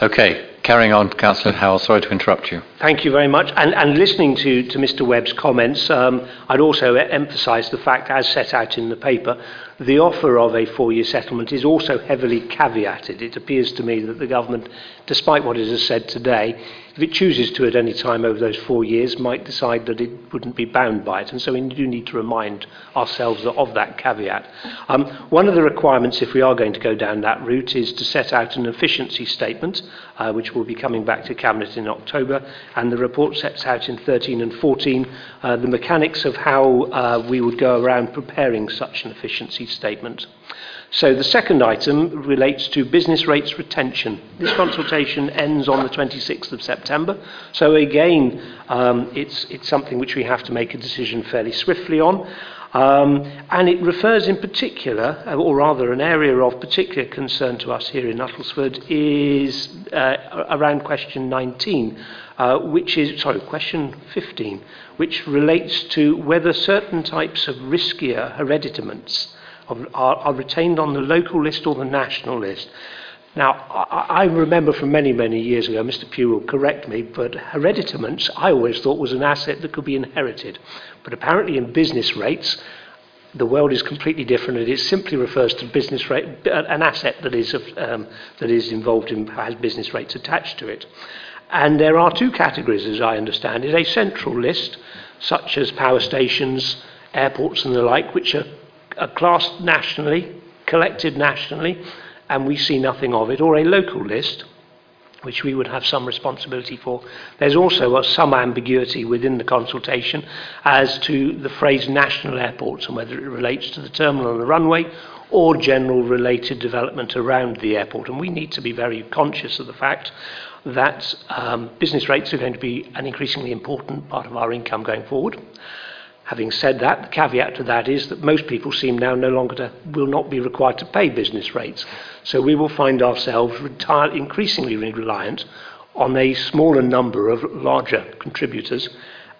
Okay, carrying on, Councillor Howell, sorry to interrupt you. Thank you very much. And, and listening to, to Mr Webb's comments, um, I'd also emphasise the fact, as set out in the paper, the offer of a four-year settlement is also heavily caveated. It appears to me that the government, despite what it has said today, if it chooses to at any time over those four years, might decide that it wouldn't be bound by it. And so we do need to remind ourselves of that caveat. Um, one of the requirements, if we are going to go down that route, is to set out an efficiency statement, uh, which will be coming back to Cabinet in October. And the report sets out in 13 and 14 uh, the mechanics of how uh, we would go around preparing such an efficiency statement. So the second item relates to business rates retention. This consultation ends on the 26th of September. So again, um, it's, it's something which we have to make a decision fairly swiftly on. Um, and it refers in particular, or rather an area of particular concern to us here in Uttlesford, is uh, around question 19, uh, which is, sorry, question 15, which relates to whether certain types of riskier hereditaments are, are retained on the local list or the national list. Now, I, I remember from many, many years ago, Mr. Pugh will correct me, but hereditaments I always thought was an asset that could be inherited. But apparently in business rates, the world is completely different. and It simply refers to business rate, an asset that is, um, that is involved in, has business rates attached to it. And there are two categories, as I understand it. A central list, such as power stations, airports and the like, which are are classed nationally, collected nationally, and we see nothing of it, or a local list, which we would have some responsibility for. There's also some ambiguity within the consultation as to the phrase national airports and whether it relates to the terminal and the runway or general related development around the airport. And we need to be very conscious of the fact that um, business rates are going to be an increasingly important part of our income going forward. Having said that, the caveat to that is that most people seem now no longer to, will not be required to pay business rates. So we will find ourselves retire, increasingly reliant on a smaller number of larger contributors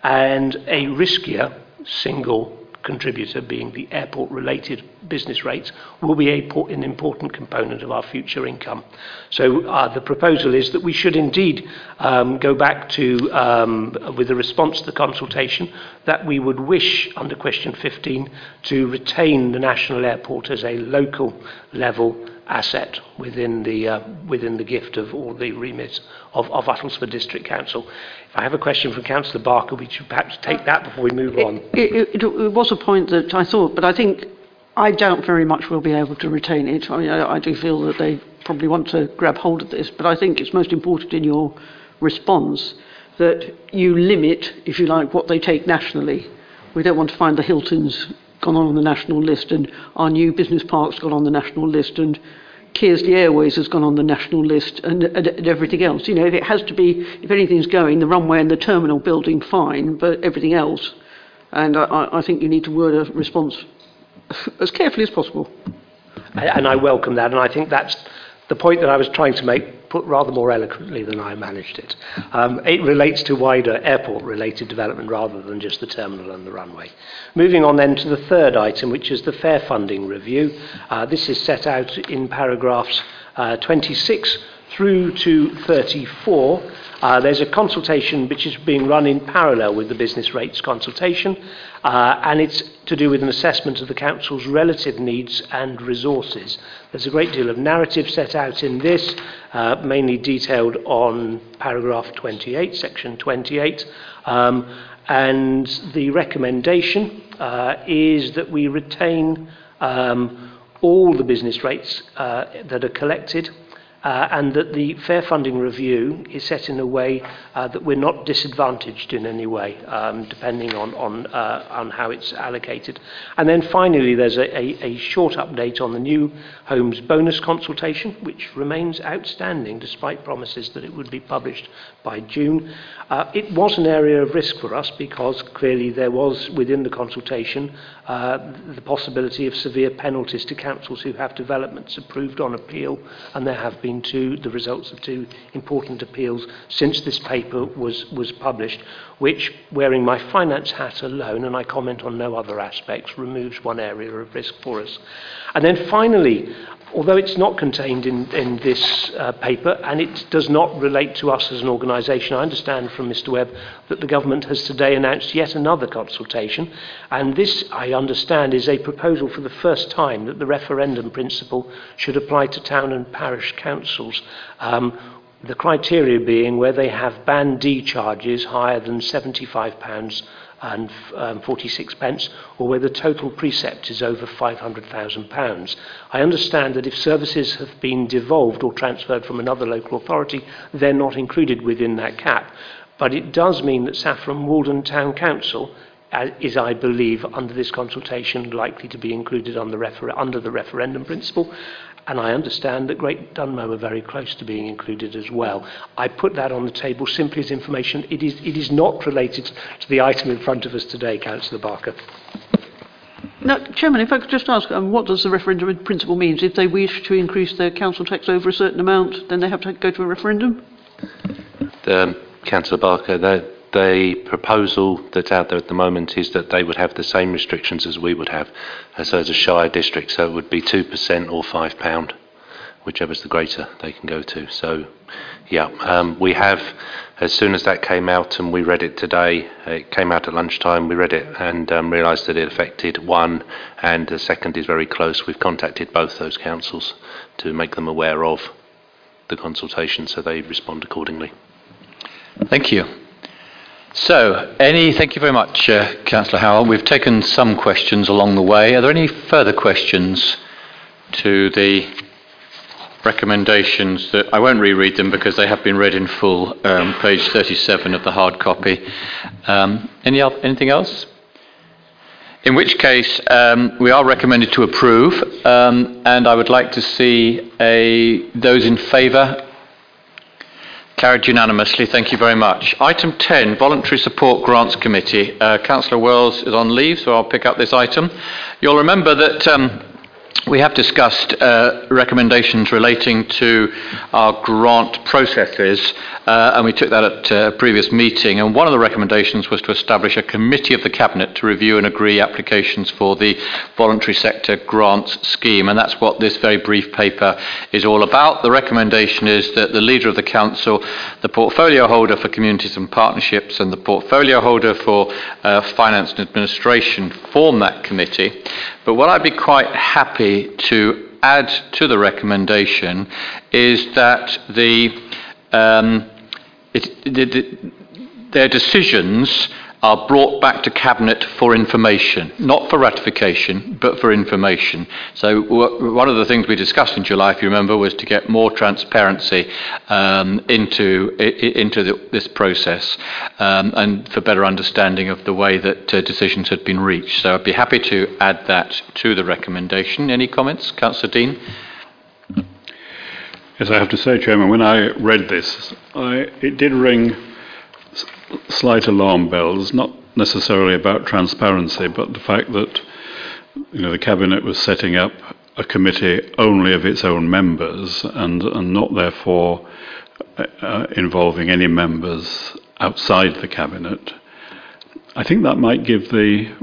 and a riskier single contributor, being the airport related business rates, will be an important component of our future income. So uh, the proposal is that we should indeed um, go back to, um, with a response to the consultation, that we would wish, under question 15, to retain the national airport as a local level asset within the, uh, within the gift of all the remit of, of Uttlesford District Council. If I have a question from Councillor Barker, we should perhaps take that before we move on. It, it, it, was a point that I thought, but I think I doubt very much we'll be able to retain it. I, mean, I, I do feel that they probably want to grab hold of this, but I think it's most important in your response that you limit, if you like, what they take nationally. We don't want to find the Hiltons gone on the national list and our new business park's gone on the national list and Kearsley Airways has gone on the national list and, and, and, everything else. You know, if it has to be, if anything's going, the runway and the terminal building, fine, but everything else. And I, I think you need to word a response [laughs] as carefully as possible. And I welcome that, and I think that's the point that I was trying to make, put rather more eloquently than I managed it. Um, it relates to wider airport-related development rather than just the terminal and the runway. Moving on then to the third item, which is the fair funding review. Uh, this is set out in paragraphs uh, 26 through to 34. Uh, there's a consultation which is being run in parallel with the business rates consultation, uh, and it's to do with an assessment of the Council's relative needs and resources. There's a great deal of narrative set out in this, uh, mainly detailed on paragraph 28, section 28, um, and the recommendation uh, is that we retain um, all the business rates uh, that are collected uh, and that the fair funding review is set in a way uh, that we're not disadvantaged in any way, um, depending on, on, uh, on how it's allocated. And then finally, there's a, a, a short update on the new homes bonus consultation, which remains outstanding despite promises that it would be published by June. Uh, it was an area of risk for us because clearly there was within the consultation uh, the possibility of severe penalties to councils who have developments approved on appeal, and there have been into the results of two important appeals since this paper was, was published, which, wearing my finance hat alone, and I comment on no other aspects, removes one area of risk for us. And then finally, although it's not contained in, in this uh, paper and it does not relate to us as an organisation, I understand from Mr Webb that the government has today announced yet another consultation, and this, I understand, is a proposal for the first time that the referendum principle should apply to town and parish councils. Um, the criteria being where they have Band D charges higher than £75 and um, 46 pence, or where the total precept is over £500,000. I understand that if services have been devolved or transferred from another local authority, they're not included within that cap. But it does mean that Saffron Walden Town Council uh, is, I believe, under this consultation likely to be included the refer- under the referendum principle. And I understand that Great Dunmow are very close to being included as well. I put that on the table simply as information. It is, it is not related to the item in front of us today, Councillor Barker. Now, Chairman, if I could just ask, um, what does the referendum principle mean? If they wish to increase their council tax over a certain amount, then they have to go to a referendum? The, Councillor Barker, the, the proposal that's out there at the moment is that they would have the same restrictions as we would have, so as a shire district, so it would be 2% or £5, whichever's the greater they can go to. So, yeah, um, we have, as soon as that came out and we read it today, it came out at lunchtime, we read it and um, realised that it affected one and the second is very close. We've contacted both those councils to make them aware of the consultation so they respond accordingly. Thank you. So, any, thank you very much, uh, Councillor Howell. We've taken some questions along the way. Are there any further questions to the recommendations that I won't reread them because they have been read in full, um, page 37 of the hard copy. Um, any, anything else? In which case, um, we are recommended to approve, um, and I would like to see a, those in favour Carried unanimously. Thank you very much. Item 10, Voluntary Support Grants Committee. Uh, Councillor Wells is on leave, so I'll pick up this item. You'll remember that um, we have discussed uh, recommendations relating to our grant processes, uh, and we took that at a previous meeting. And one of the recommendations was to establish a committee of the Cabinet to review and agree applications for the voluntary sector grants scheme. And that's what this very brief paper is all about. The recommendation is that the leader of the Council, the portfolio holder for communities and partnerships, and the portfolio holder for uh, finance and administration form that committee. But what I'd be quite happy to add to the recommendation is that the, um, it, the, the, their decisions are brought back to Cabinet for information, not for ratification, but for information. So, w- one of the things we discussed in July, if you remember, was to get more transparency um, into, I- into the, this process um, and for better understanding of the way that uh, decisions had been reached. So, I'd be happy to add that to the recommendation. Any comments, Councillor Dean? Yes, I have to say, Chairman, when I read this, I, it did ring slight alarm bells, not necessarily about transparency, but the fact that you know, the Cabinet was setting up a committee only of its own members and, and not therefore uh, involving any members outside the Cabinet. I think that might give the,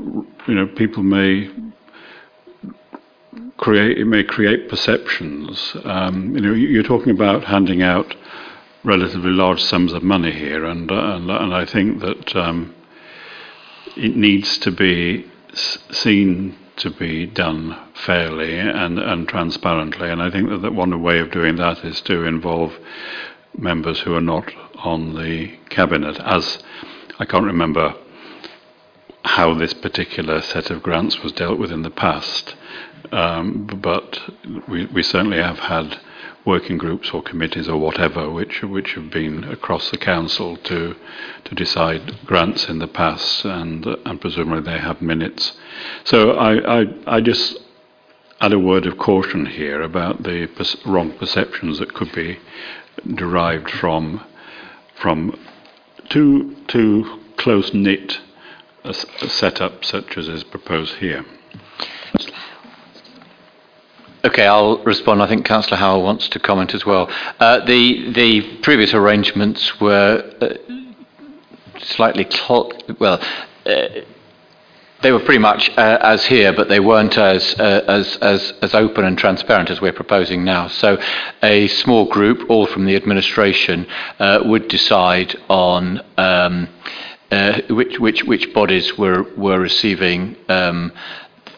you know, people may create, it may create perceptions. Um, you know, you're talking about handing out relatively large sums of money here, and uh, and, and, I think that um, it needs to be seen to be done fairly and, and transparently. And I think that, that one way of doing that is to involve members who are not on the cabinet. As I can't remember how this particular set of grants was dealt with in the past, um, but we, we certainly have had working groups or committees or whatever, which which have been across the council to to decide grants in the past, and and presumably they have minutes. So I I, I just add a word of caution here about the wrong perceptions that could be derived from from too too close knit a, uh, a setup such as is proposed here. Okay, I'll respond. I think Councillor Howell wants to comment as well. Uh, the the previous arrangements were uh, slightly cl- well. Uh, they were pretty much uh, as here, but they weren't as, uh, as, as, as open and transparent as we're proposing now. So, a small group, all from the administration, uh, would decide on um, uh, which, which, which bodies were, were receiving um,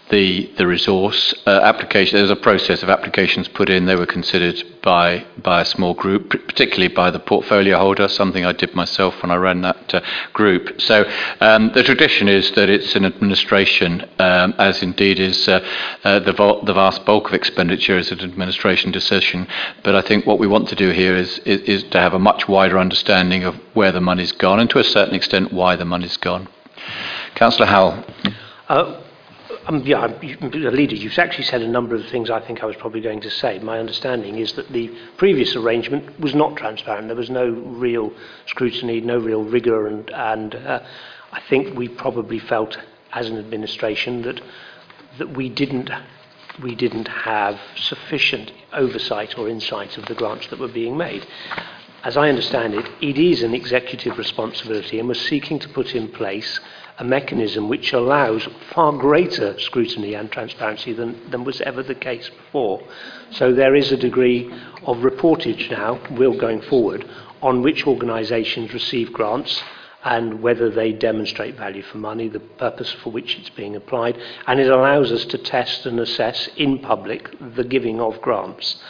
the, the resource uh, application. There was a process of applications put in. They were considered by, by a small group, particularly by the portfolio holder, something I did myself when I ran that uh, group. So um, the tradition is that it's an administration, um, as indeed is uh, uh, the, vo- the vast bulk of expenditure is an administration decision. But I think what we want to do here is, is, is to have a much wider understanding of where the money's gone and to a certain extent why the money's gone. Councillor Howell. Uh, um, yeah, leader, you've actually said a number of things I think I was probably going to say. My understanding is that the previous arrangement was not transparent. There was no real scrutiny, no real rigour, and, and uh, I think we probably felt as an administration that that we didn't we didn't have sufficient oversight or insight of the grants that were being made. As I understand it, it is an executive responsibility, and we're seeking to put in place a mechanism which allows far greater scrutiny and transparency than, than was ever the case before. So there is a degree of reportage now, will going forward, on which organisations receive grants and whether they demonstrate value for money, the purpose for which it's being applied, and it allows us to test and assess in public the giving of grants.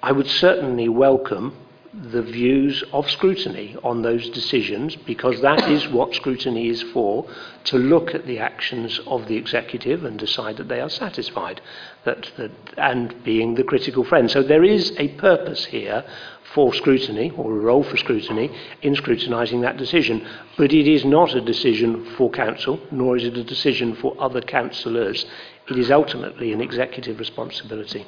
I would certainly welcome the views of scrutiny on those decisions because that is what scrutiny is for to look at the actions of the executive and decide that they are satisfied that, that and being the critical friend. So there is a purpose here for scrutiny or a role for scrutiny in scrutinizing that decision. But it is not a decision for council nor is it a decision for other councillors it is ultimately an executive responsibility.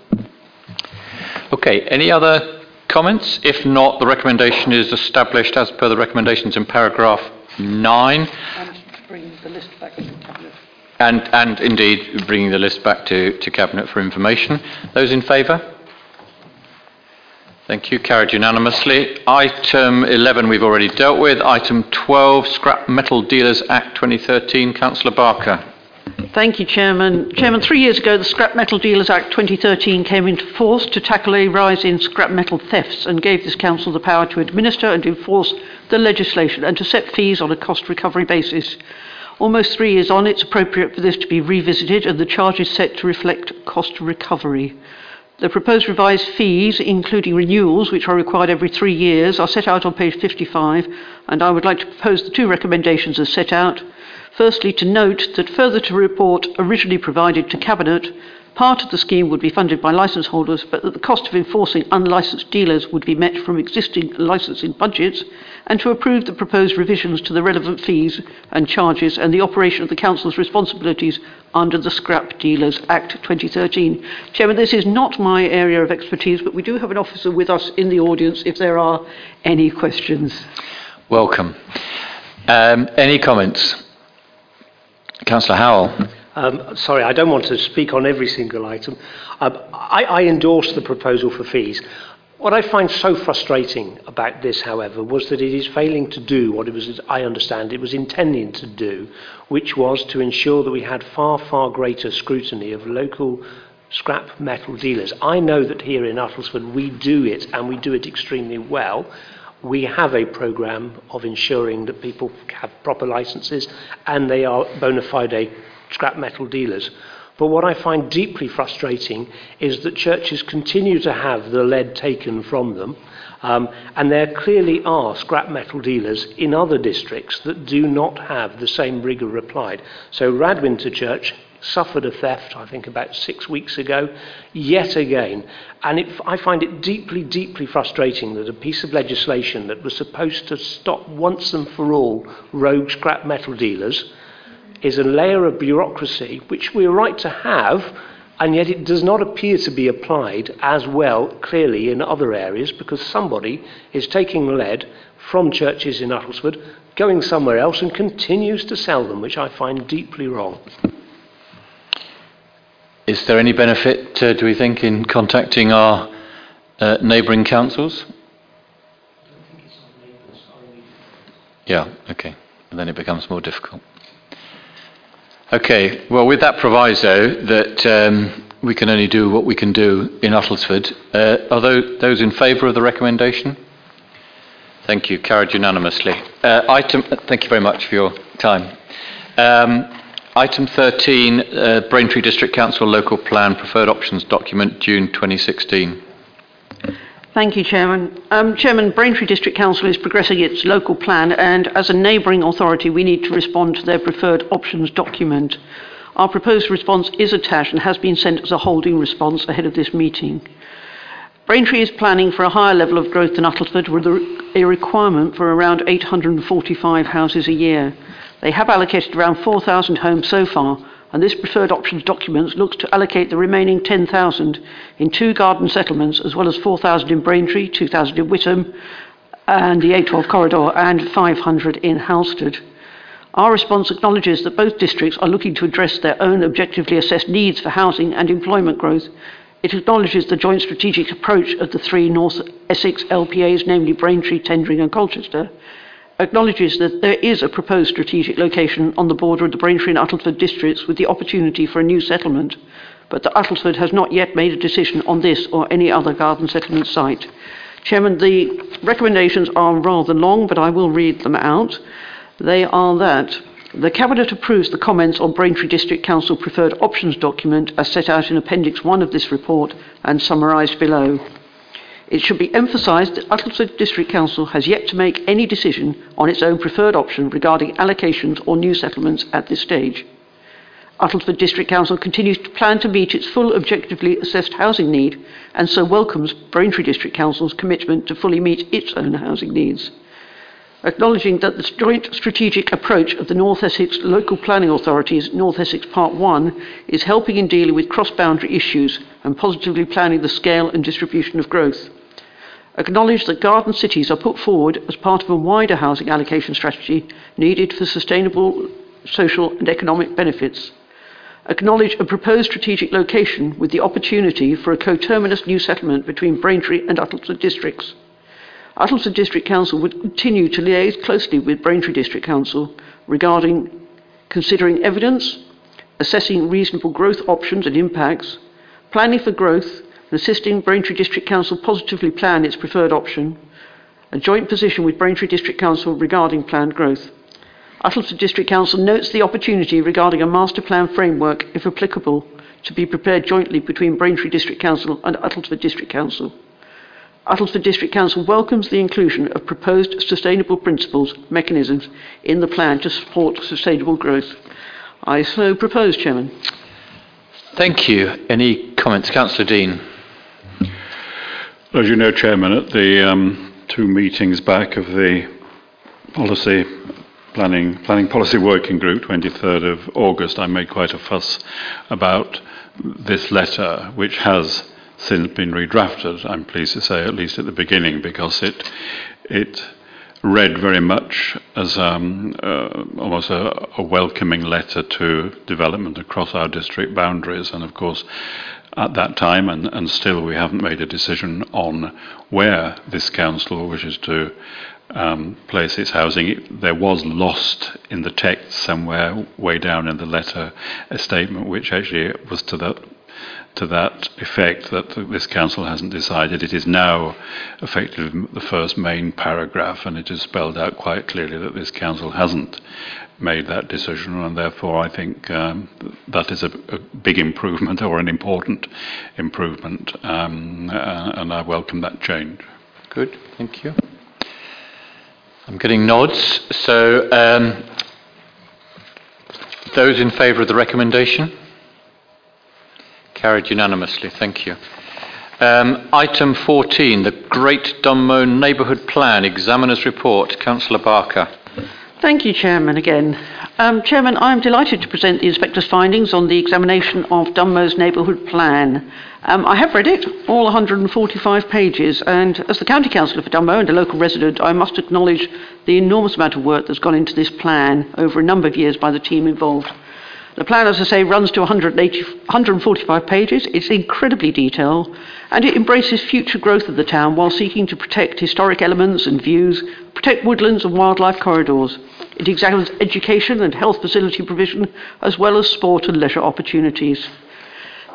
Okay any other Comments? If not, the recommendation is established as per the recommendations in paragraph 9. And bring the list back to Cabinet. And, and indeed, bringing the list back to, to Cabinet for information. Those in favour? Thank you. Carried unanimously. Item 11 we've already dealt with. Item 12, Scrap Metal Dealers Act 2013. Councillor Barker. Thank you, Chairman. Chairman, three years ago, the Scrap Metal Dealers Act 2013 came into force to tackle a rise in scrap metal thefts and gave this council the power to administer and enforce the legislation and to set fees on a cost recovery basis. Almost three years on, it's appropriate for this to be revisited and the charge is set to reflect cost recovery. The proposed revised fees, including renewals, which are required every three years, are set out on page 55, and I would like to propose the two recommendations as set out. Firstly, to note that further to report originally provided to Cabinet, part of the scheme would be funded by licence holders, but that the cost of enforcing unlicensed dealers would be met from existing licensing budgets, and to approve the proposed revisions to the relevant fees and charges and the operation of the Council's responsibilities under the Scrap Dealers Act 2013. Chairman, this is not my area of expertise, but we do have an officer with us in the audience if there are any questions. Welcome. Um, any comments? Councillor Howell. Um, sorry, I don't want to speak on every single item. Um, I, I endorse the proposal for fees. What I find so frustrating about this, however, was that it is failing to do what it was, I understand, it was intending to do, which was to ensure that we had far, far greater scrutiny of local scrap metal dealers. I know that here in Uttlesford we do it, and we do it extremely well we have a program of ensuring that people have proper licenses and they are bona fide scrap metal dealers. But what I find deeply frustrating is that churches continue to have the lead taken from them, um, and there clearly are scrap metal dealers in other districts that do not have the same rigour applied. So Radwinter Church suffered a theft, I think, about six weeks ago, yet again. And it, I find it deeply, deeply frustrating that a piece of legislation that was supposed to stop once and for all rogue scrap metal dealers is a layer of bureaucracy which we're right to have. And yet, it does not appear to be applied as well, clearly, in other areas because somebody is taking lead from churches in Uttlesford, going somewhere else, and continues to sell them, which I find deeply wrong. Is there any benefit, uh, do we think, in contacting our uh, neighbouring councils? Yeah, okay. And then it becomes more difficult. Okay, well, with that proviso that um, we can only do what we can do in Uttlesford, uh, are those, those in favour of the recommendation? Thank you. Carried unanimously. Uh, item, thank you very much for your time. Um, item 13, uh, Braintree District Council Local Plan Preferred Options Document, June 2016. Thank you, Chairman. Um, Chairman, Braintree District Council is progressing its local plan, and as a neighbouring authority, we need to respond to their preferred options document. Our proposed response is attached and has been sent as a holding response ahead of this meeting. Braintree is planning for a higher level of growth than Uttlesford with a requirement for around 845 houses a year. They have allocated around 4,000 homes so far, and this preferred options document looks to allocate the remaining 10,000 in two garden settlements, as well as 4,000 in Braintree, 2,000 in Witham, and the A12 corridor, and 500 in Halstead. Our response acknowledges that both districts are looking to address their own objectively assessed needs for housing and employment growth. It acknowledges the joint strategic approach of the three North Essex LPAs, namely Braintree, Tendring, and Colchester, acknowledges that there is a proposed strategic location on the border of the Braintree and Uttlesford districts with the opportunity for a new settlement, but that Uttlesford has not yet made a decision on this or any other garden settlement site. Chairman, the recommendations are rather long, but I will read them out. They are that the Cabinet approves the comments on Braintree District Council preferred options document as set out in Appendix 1 of this report and summarised below. It should be emphasised that Uttlesford District Council has yet to make any decision on its own preferred option regarding allocations or new settlements at this stage. Uttlesford District Council continues to plan to meet its full objectively assessed housing need and so welcomes Braintree District Council's commitment to fully meet its own housing needs. Acknowledging that the joint strategic approach of the North Essex Local Planning Authorities, North Essex Part 1, is helping in dealing with cross boundary issues and positively planning the scale and distribution of growth acknowledge that garden cities are put forward as part of a wider housing allocation strategy needed for sustainable social and economic benefits. Acknowledge a proposed strategic location with the opportunity for a coterminous new settlement between Braintree and Uttlesford districts. Uttlesford District Council would continue to liaise closely with Braintree District Council regarding considering evidence, assessing reasonable growth options and impacts, planning for growth, assisting Braintree District Council positively plan its preferred option, a joint position with Braintree District Council regarding planned growth. Uttlesford District Council notes the opportunity regarding a master plan framework, if applicable, to be prepared jointly between Braintree District Council and Uttlesford District Council. Uttlesford District Council welcomes the inclusion of proposed sustainable principles mechanisms in the plan to support sustainable growth. I so propose, Chairman. Thank you. Any comments? Councillor Dean. As you know, Chairman, at the um, two meetings back of the policy planning planning policy working group, 23rd of August, I made quite a fuss about this letter, which has since been redrafted. I'm pleased to say, at least at the beginning, because it it read very much as um, uh, almost a, a welcoming letter to development across our district boundaries, and of course at that time, and, and still we haven't made a decision on where this council wishes to um, place its housing. There was lost in the text somewhere, way down in the letter, a statement which actually was to that to that effect that this council hasn't decided. It is now effectively the first main paragraph, and it is spelled out quite clearly that this council hasn't made that decision, and therefore I think um, that is a, a, big improvement [laughs] or an important improvement, um, uh, and I welcome that change. Good, thank you. I'm getting nods. So, um, those in favour of the recommendation? Carried unanimously, thank you. Um, item 14, the Great Dunmow Neighbourhood Plan, Examiner's Report. Councillor Barker. Thank you, Chairman, again. Um, Chairman, I am delighted to present the Inspector's findings on the examination of Dunmow's Neighbourhood Plan. Um, I have read it, all 145 pages, and as the County Councillor for Dunmow and a local resident, I must acknowledge the enormous amount of work that's gone into this plan over a number of years by the team involved. The plan, as I say, runs to 145 pages. It's incredibly detailed and it embraces future growth of the town while seeking to protect historic elements and views, protect woodlands and wildlife corridors. It examines education and health facility provision as well as sport and leisure opportunities.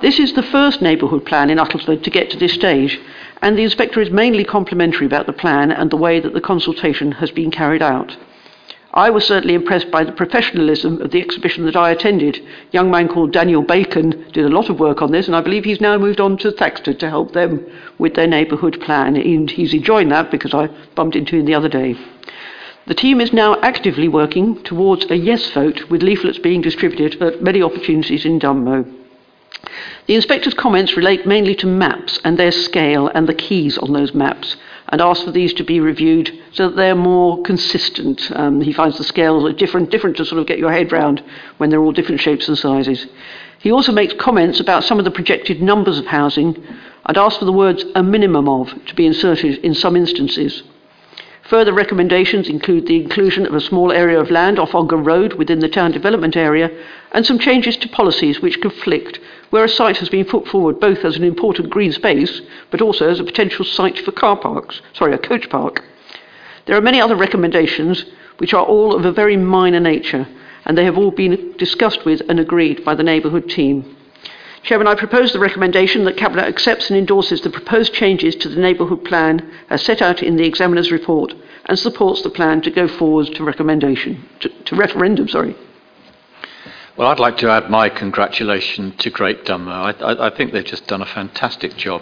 This is the first neighbourhood plan in Uttlesford to get to this stage, and the inspector is mainly complimentary about the plan and the way that the consultation has been carried out. I was certainly impressed by the professionalism of the exhibition that I attended. A young man called Daniel Bacon did a lot of work on this, and I believe he's now moved on to Thaxted to help them with their neighbourhood plan. And he's enjoying that because I bumped into him the other day. The team is now actively working towards a yes vote with leaflets being distributed at many opportunities in Dunmow. The inspector's comments relate mainly to maps and their scale and the keys on those maps and ask for these to be reviewed so that they're more consistent. Um, he finds the scales are different, different to sort of get your head round when they're all different shapes and sizes. He also makes comments about some of the projected numbers of housing and asks for the words a minimum of to be inserted in some instances. Further recommendations include the inclusion of a small area of land off Ongar Road within the town development area and some changes to policies which conflict where a site has been put forward both as an important green space but also as a potential site for car parks, sorry, a coach park. There are many other recommendations which are all of a very minor nature and they have all been discussed with and agreed by the neighbourhood team. Chairman, I propose the recommendation that Cabinet accepts and endorses the proposed changes to the neighbourhood plan as set out in the examiner's report and supports the plan to go forward to recommendation, to, to referendum, sorry. Well, I'd like to add my congratulations to Great Dunmow. I, I, I, think they've just done a fantastic job.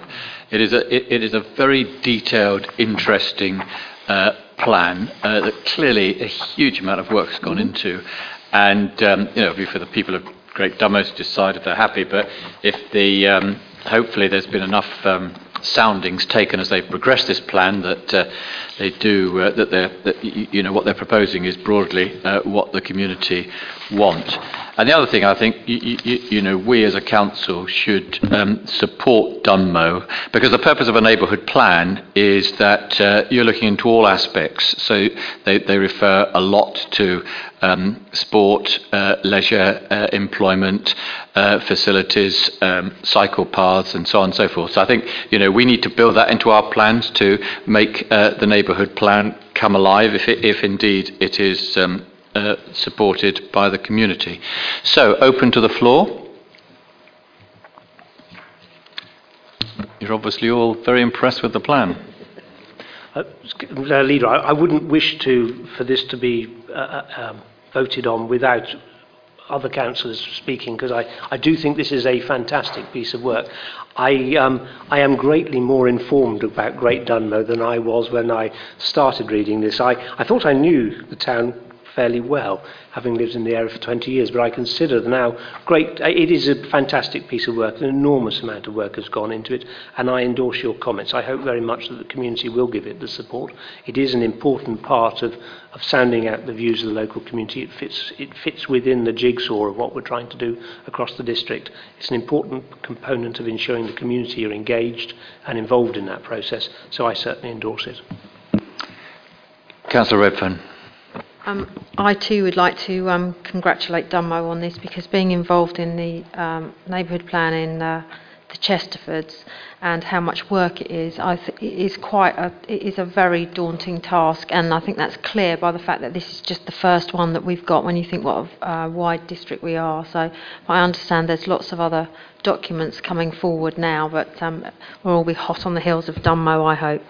It is a, it, it is a very detailed, interesting uh, plan uh, that clearly a huge amount of work has gone mm-hmm. into. And, um, you know, for the people of Great to decide if they're happy, but if the, um, hopefully there's been enough um, soundings taken as they progress this plan that uh, they do uh, that they're that, you know what they're proposing is broadly uh, what the community want. And the other thing I think you, you, you know we as a council should um, support Dunmow because the purpose of a neighbourhood plan is that uh, you're looking into all aspects. So they, they refer a lot to um, sport, uh, leisure, uh, employment, uh, facilities, um, cycle paths, and so on and so forth. So I think you know we need to build that into our plans to make uh, the neighbourhood plan come alive, if, it, if indeed it is um, uh, supported by the community. So open to the floor. You're obviously all very impressed with the plan. Uh, leader, I, I, wouldn't wish to for this to be uh, um, voted on without other councillors speaking because I, I do think this is a fantastic piece of work. I, um, I am greatly more informed about Great Dunmow than I was when I started reading this. I, I thought I knew the town fairly well, having lived in the area for 20 years. But I consider now great, uh, it is a fantastic piece of work. An enormous amount of work has gone into it, and I endorse your comments. I hope very much that the community will give it the support. It is an important part of, of sounding out the views of the local community. It fits, it fits within the jigsaw of what we're trying to do across the district. It's an important component of ensuring the community are engaged and involved in that process, so I certainly endorse it. Councillor Redfern. Um, I too would like to um, congratulate Dunmow on this because being involved in the um, neighbourhood plan in uh, the Chesterfords and how much work it is, I th- it is quite a, it is a very daunting task, and I think that's clear by the fact that this is just the first one that we've got when you think what a uh, wide district we are. So I understand there's lots of other documents coming forward now, but um, we'll all be hot on the heels of Dunmow, I hope.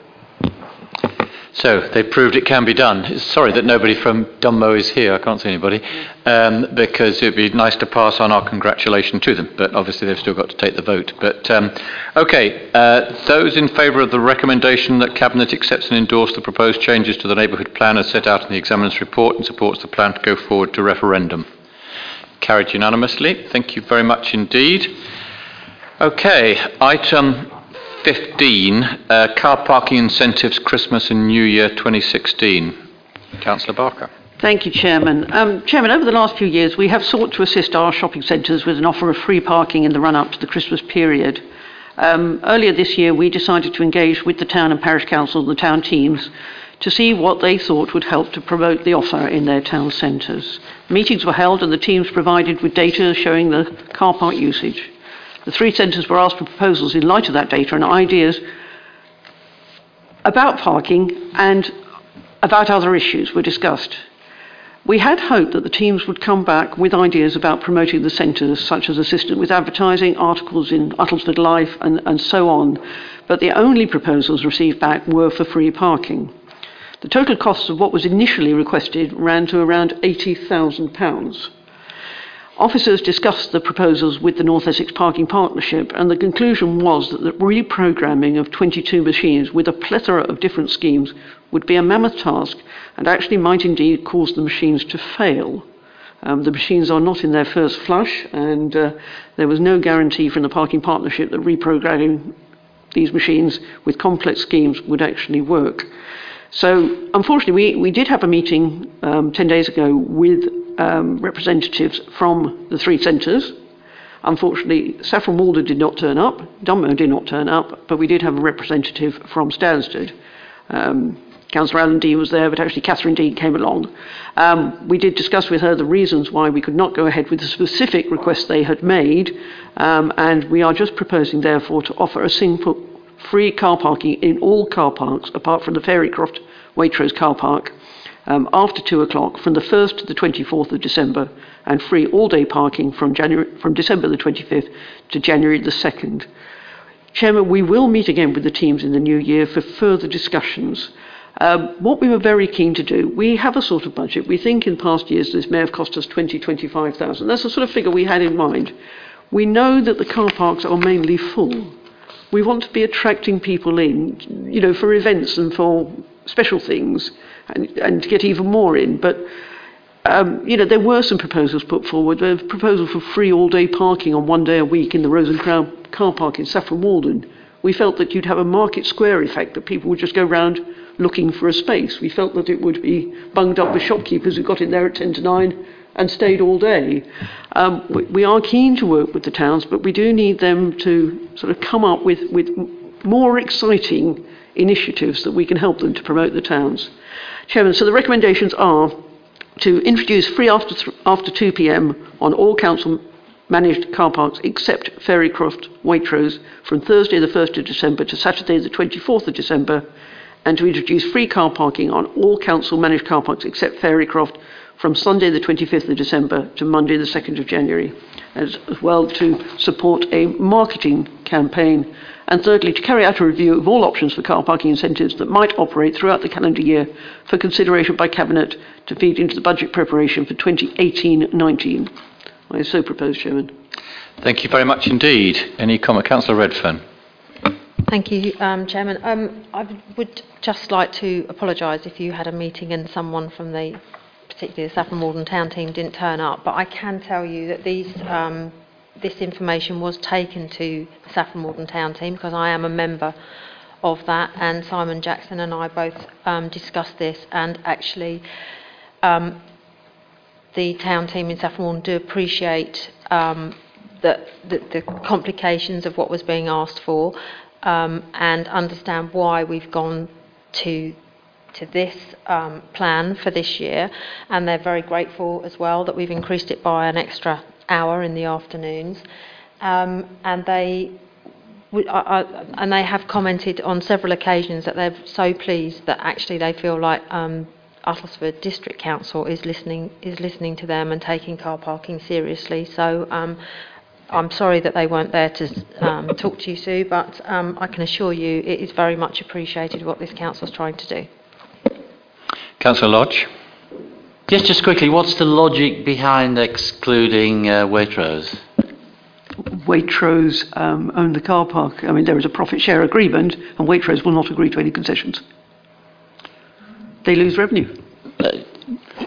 So they proved it can be done. Sorry that nobody from Dunmow is here. I can't see anybody um, because it'd be nice to pass on our congratulations to them. But obviously they've still got to take the vote. But um, okay, uh, those in favour of the recommendation that cabinet accepts and endorse the proposed changes to the neighbourhood plan as set out in the examiner's report and supports the plan to go forward to referendum. Carried unanimously. Thank you very much indeed. Okay, item 15, uh, car parking incentives Christmas and New Year 2016. Councillor Barker. Thank you, Chairman. Um, Chairman, over the last few years, we have sought to assist our shopping centres with an offer of free parking in the run up to the Christmas period. Um, earlier this year, we decided to engage with the town and parish council, and the town teams, to see what they thought would help to promote the offer in their town centres. Meetings were held and the teams provided with data showing the car park usage. The three centres were asked for proposals in light of that data and ideas about parking and about other issues were discussed. We had hoped that the teams would come back with ideas about promoting the centres, such as assistant with advertising, articles in Uttlesford Life, and, and so on, but the only proposals received back were for free parking. The total costs of what was initially requested ran to around £80,000. Officers discussed the proposals with the North Essex Parking Partnership, and the conclusion was that the reprogramming of 22 machines with a plethora of different schemes would be a mammoth task and actually might indeed cause the machines to fail. Um, the machines are not in their first flush, and uh, there was no guarantee from the Parking Partnership that reprogramming these machines with complex schemes would actually work. So, unfortunately, we, we did have a meeting um, 10 days ago with um, representatives from the three centres. Unfortunately, Saffron Walden did not turn up, Dunmow did not turn up, but we did have a representative from Stansted. Um, Councillor Alan Dean was there, but actually Catherine Dean came along. Um, we did discuss with her the reasons why we could not go ahead with the specific request they had made, um, and we are just proposing, therefore, to offer a single free car parking in all car parks apart from the Fairycroft Waitrose car park um, after 2 o'clock from the 1st to the 24th of December and free all-day parking from, January, from December the 25th to January the 2nd. Chairman, we will meet again with the teams in the new year for further discussions. Um, what we were very keen to do, we have a sort of budget. We think in past years this may have cost us 20, 25,000. That's the sort of figure we had in mind. We know that the car parks are mainly full. We want to be attracting people in, you know, for events and for special things and, and get even more in. But um, you know, there were some proposals put forward. There was a proposal for free all-day parking on one day a week in the Rose car park in Saffron Walden. We felt that you'd have a market square effect, that people would just go round looking for a space. We felt that it would be bunged up with shopkeepers who got in there at 10 to 9 and stayed all day. Um, we, we are keen to work with the towns, but we do need them to sort of come up with, with more exciting initiatives that we can help them to promote the towns. Chairman, so the recommendations are to introduce free after, th- after 2 p.m. on all council managed car parks except Fairycroft Waitrose from Thursday the 1st of December to Saturday the 24th of December and to introduce free car parking on all council managed car parks except Fairycroft from Sunday the 25th of December to Monday the 2nd of January as well to support a marketing campaign and thirdly, to carry out a review of all options for car parking incentives that might operate throughout the calendar year for consideration by Cabinet to feed into the budget preparation for 2018-19. I so propose, Chairman. Thank you very much indeed. Any comment? Councillor Redfern. Thank you, um, Chairman. Um, I would just like to apologise if you had a meeting and someone from the, particularly the Saffron Walden Town team, didn't turn up. But I can tell you that these um, this information was taken to the Saffron Walden Town team because I am a member of that, and Simon Jackson and I both um, discussed this, and actually, um, the town team in Saffron Walden do appreciate um, the, the, the, complications of what was being asked for, um, and understand why we've gone to to this um, plan for this year, and they're very grateful as well that we've increased it by an extra hour in the afternoons. Um, and they and they have commented on several occasions that they're so pleased that actually they feel like um, Uttlesford District Council is listening is listening to them and taking car parking seriously. So um, I'm sorry that they weren't there to um, talk to you, Sue, but um, I can assure you it is very much appreciated what this council is trying to do. Councillor Lodge. Just, just quickly, what's the logic behind excluding uh, Waitrose? Waitrose um, own the car park. I mean, there is a profit share agreement, and Waitrose will not agree to any concessions. They lose revenue. Uh,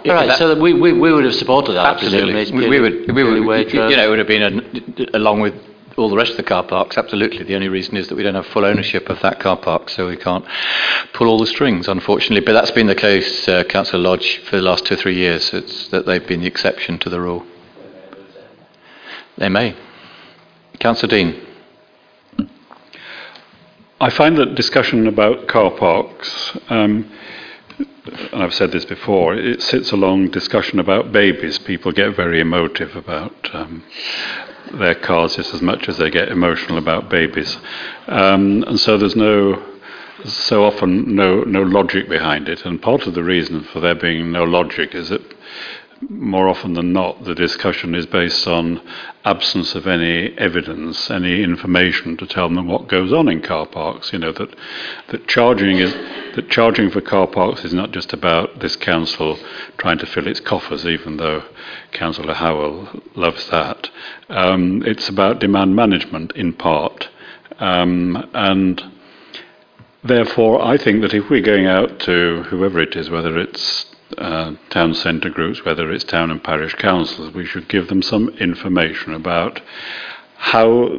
all right, that, so we, we, we would have supported that. Absolutely, we, we, would. We would. You know, it would have been a, along with all the rest of the car parks, absolutely. The only reason is that we don't have full ownership of that car park, so we can't pull all the strings, unfortunately. But that's been the case, uh, Councillor Lodge, for the last two or three years. It's that they've been the exception to the rule. They may. Councillor Dean. I find that discussion about car parks um, and I've said this before, it sits along discussion about babies. People get very emotive about um, their cars just as much as they get emotional about babies. Um, and so there's no, so often no, no logic behind it. And part of the reason for there being no logic is that more often than not, the discussion is based on absence of any evidence, any information to tell them what goes on in car parks. You know that that charging is that charging for car parks is not just about this council trying to fill its coffers, even though Councillor Howell loves that. Um, it's about demand management in part, um, and therefore I think that if we're going out to whoever it is, whether it's uh, town centre groups, whether it's town and parish councils, we should give them some information about how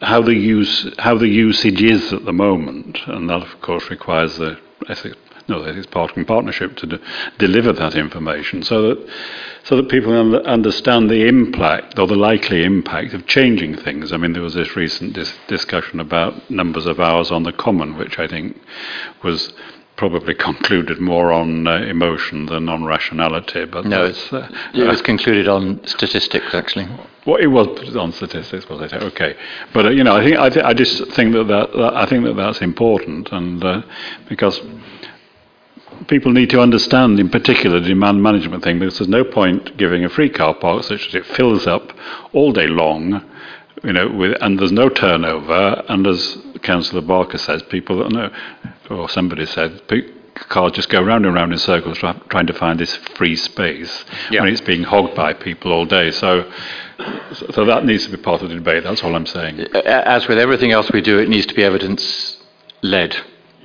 how the use how the usage is at the moment, and that of course requires the Essex, no, Essex parking partnership to de- deliver that information, so that so that people un- understand the impact or the likely impact of changing things. I mean, there was this recent dis- discussion about numbers of hours on the common, which I think was probably concluded more on uh, emotion than on rationality. But no, it's, uh, it was concluded on statistics, actually. Well, it was on statistics, was it? Okay, but uh, you know, I think I, th- I, just think that, that, that, I think that that's important, and uh, because people need to understand, in particular, the demand management thing, because there's no point giving a free car park such as it fills up all day long you know, with, and there's no turnover, and as Councillor Barker says, people don't know, or somebody said, cars just go round and round in circles trying to find this free space yeah. when it's being hogged by people all day. So, so that needs to be part of the debate. That's all I'm saying. As with everything else we do, it needs to be evidence led.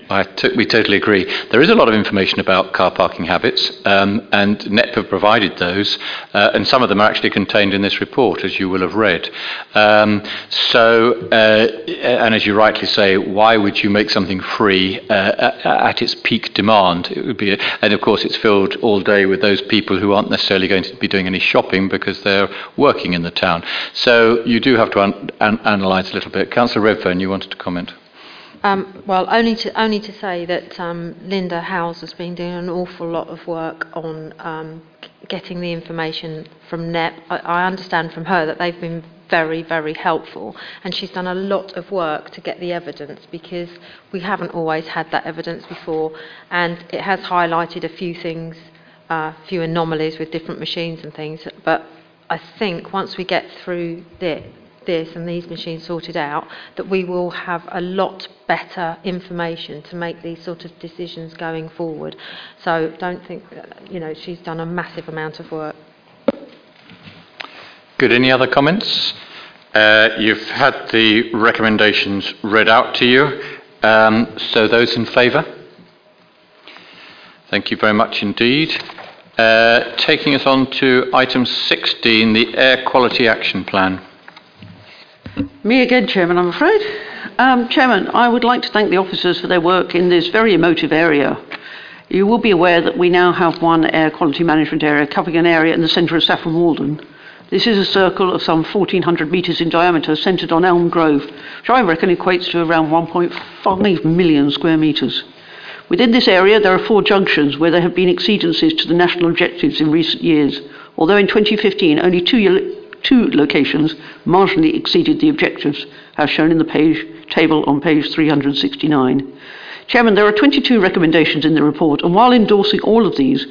I t- we totally agree. There is a lot of information about car parking habits, um, and have provided those, uh, and some of them are actually contained in this report, as you will have read. Um, so, uh, and as you rightly say, why would you make something free uh, at its peak demand? It would be, a, and of course, it's filled all day with those people who aren't necessarily going to be doing any shopping because they're working in the town. So, you do have to un- an- analyse a little bit. Councillor Redfern, you wanted to comment. Um, well, only to only to say that um, Linda Howes has been doing an awful lot of work on um, getting the information from NEP. I, I understand from her that they've been very, very helpful, and she's done a lot of work to get the evidence because we haven't always had that evidence before, and it has highlighted a few things, a uh, few anomalies with different machines and things. But I think once we get through this this and these machines sorted out, that we will have a lot better information to make these sort of decisions going forward. So don't think, you know, she's done a massive amount of work. Good. Any other comments? Uh, you've had the recommendations read out to you. Um, so those in favour? Thank you very much indeed. Uh, taking us on to item 16, the Air Quality Action Plan. [laughs] Me again, Chairman, I'm afraid. Um, Chairman, I would like to thank the officers for their work in this very emotive area. You will be aware that we now have one air quality management area covering an area in the centre of Saffron Walden. This is a circle of some 1,400 metres in diameter centred on Elm Grove, which I reckon equates to around 1.5 million square metres. Within this area, there are four junctions where there have been exceedances to the national objectives in recent years, although in 2015 only two two locations marginally exceeded the objectives, as shown in the page, table on page 369. Chairman, there are 22 recommendations in the report, and while endorsing all of these,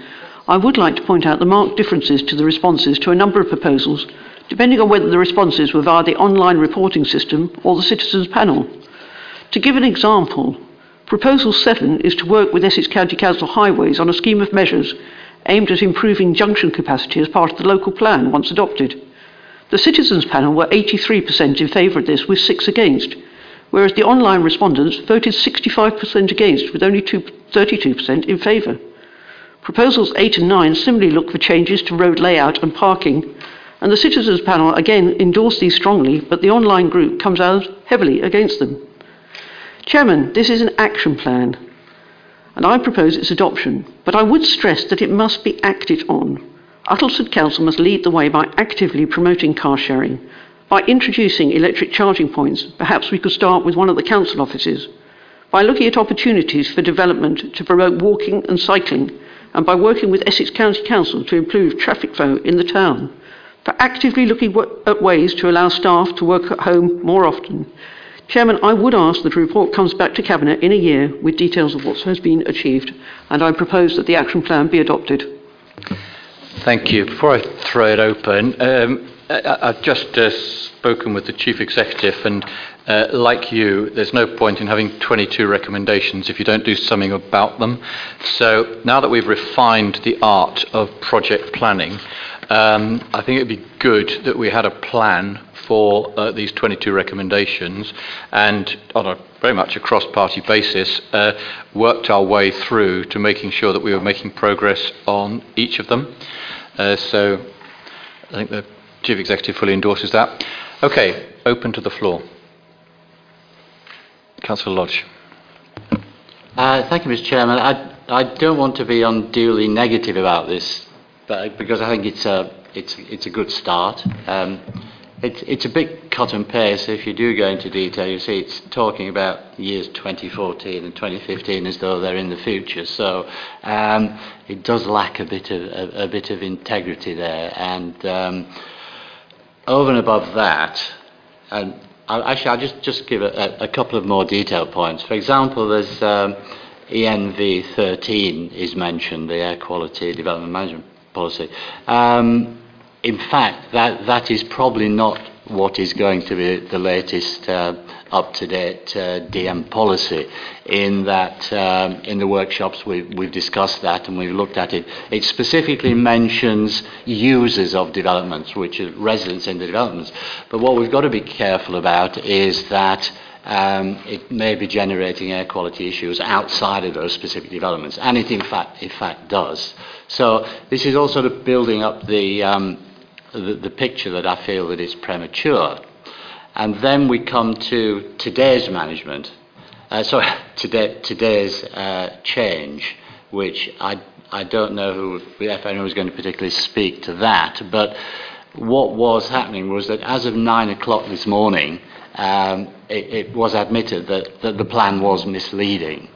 I would like to point out the marked differences to the responses to a number of proposals, depending on whether the responses were via the online reporting system or the citizens panel. To give an example, Proposal 7 is to work with Essex County Council Highways on a scheme of measures aimed at improving junction capacity as part of the local plan once adopted. The citizens panel were 83% in favour of this, with six against, whereas the online respondents voted 65% against, with only 32% in favour. Proposals 8 and 9 similarly look for changes to road layout and parking, and the citizens panel again endorsed these strongly, but the online group comes out heavily against them. Chairman, this is an action plan, and I propose its adoption, but I would stress that it must be acted on. Uttlesford Council must lead the way by actively promoting car sharing. By introducing electric charging points, perhaps we could start with one of the council offices. by looking at opportunities for development to promote walking and cycling, and by working with Essex County Council to improve traffic flow in the town, for actively looking at ways to allow staff to work at home more often. Chairman, I would ask that a report comes back to Cabinet in a year with details of what has been achieved, and I propose that the action plan be adopted. Thank you. Before I throw it open, um, I, I've just uh, spoken with the Chief Executive, and uh, like you, there's no point in having 22 recommendations if you don't do something about them. So now that we've refined the art of project planning, um, I think it'd be good that we had a plan for uh, these 22 recommendations and on a very much a cross-party basis uh, worked our way through to making sure that we were making progress on each of them. Uh, so I think the Chief Executive fully endorses that. Okay, open to the floor. Councillor Lodge. Uh, thank you, Mr. Chairman. I, I don't want to be unduly negative about this, but, because I think it's a, it's, it's a good start. Um, it's, it's a bit cut and paste. If you do go into detail, you see it's talking about years 2014 and 2015 as though they're in the future. So um, it does lack a bit of a, a bit of integrity there. And um, over and above that, and I'll, actually I'll just just give a, a, couple of more detailed points. For example, there's um, ENV 13 is mentioned, the Air Quality Development Management Policy. Um, in fact, that, that is probably not what is going to be the latest uh, up-to-date uh, DM policy. In that, um, in the workshops, we, we've discussed that and we've looked at it. It specifically mentions users of developments, which are residents in the developments. But what we've got to be careful about is that um, it may be generating air quality issues outside of those specific developments, and it in fact, in fact does. So this is all sort of building up the um, the, the picture that I feel that is premature. And then we come to today's management, uh, sorry, [laughs] today, today's uh, change, which I, I don't know who, if anyone was going to particularly speak to that, but what was happening was that as of nine o'clock this morning, um, it, it, was admitted that, that the plan was misleading.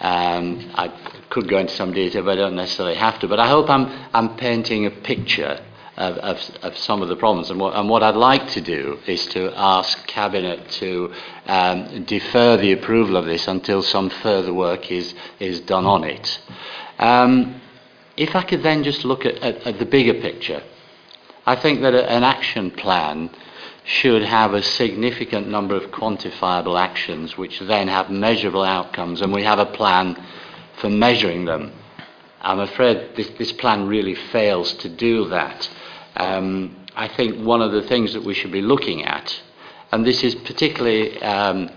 Um, I could go into some detail, but I don't necessarily have to. But I hope I'm, I'm painting a picture of, of, of some of the problems. And what, and what I'd like to do is to ask Cabinet to um, defer the approval of this until some further work is, is done on it. Um, if I could then just look at, at, at the bigger picture, I think that a, an action plan should have a significant number of quantifiable actions which then have measurable outcomes, and we have a plan for measuring them. I'm afraid this, this plan really fails to do that. Um, I think one of the things that we should be looking at, and this is particularly um,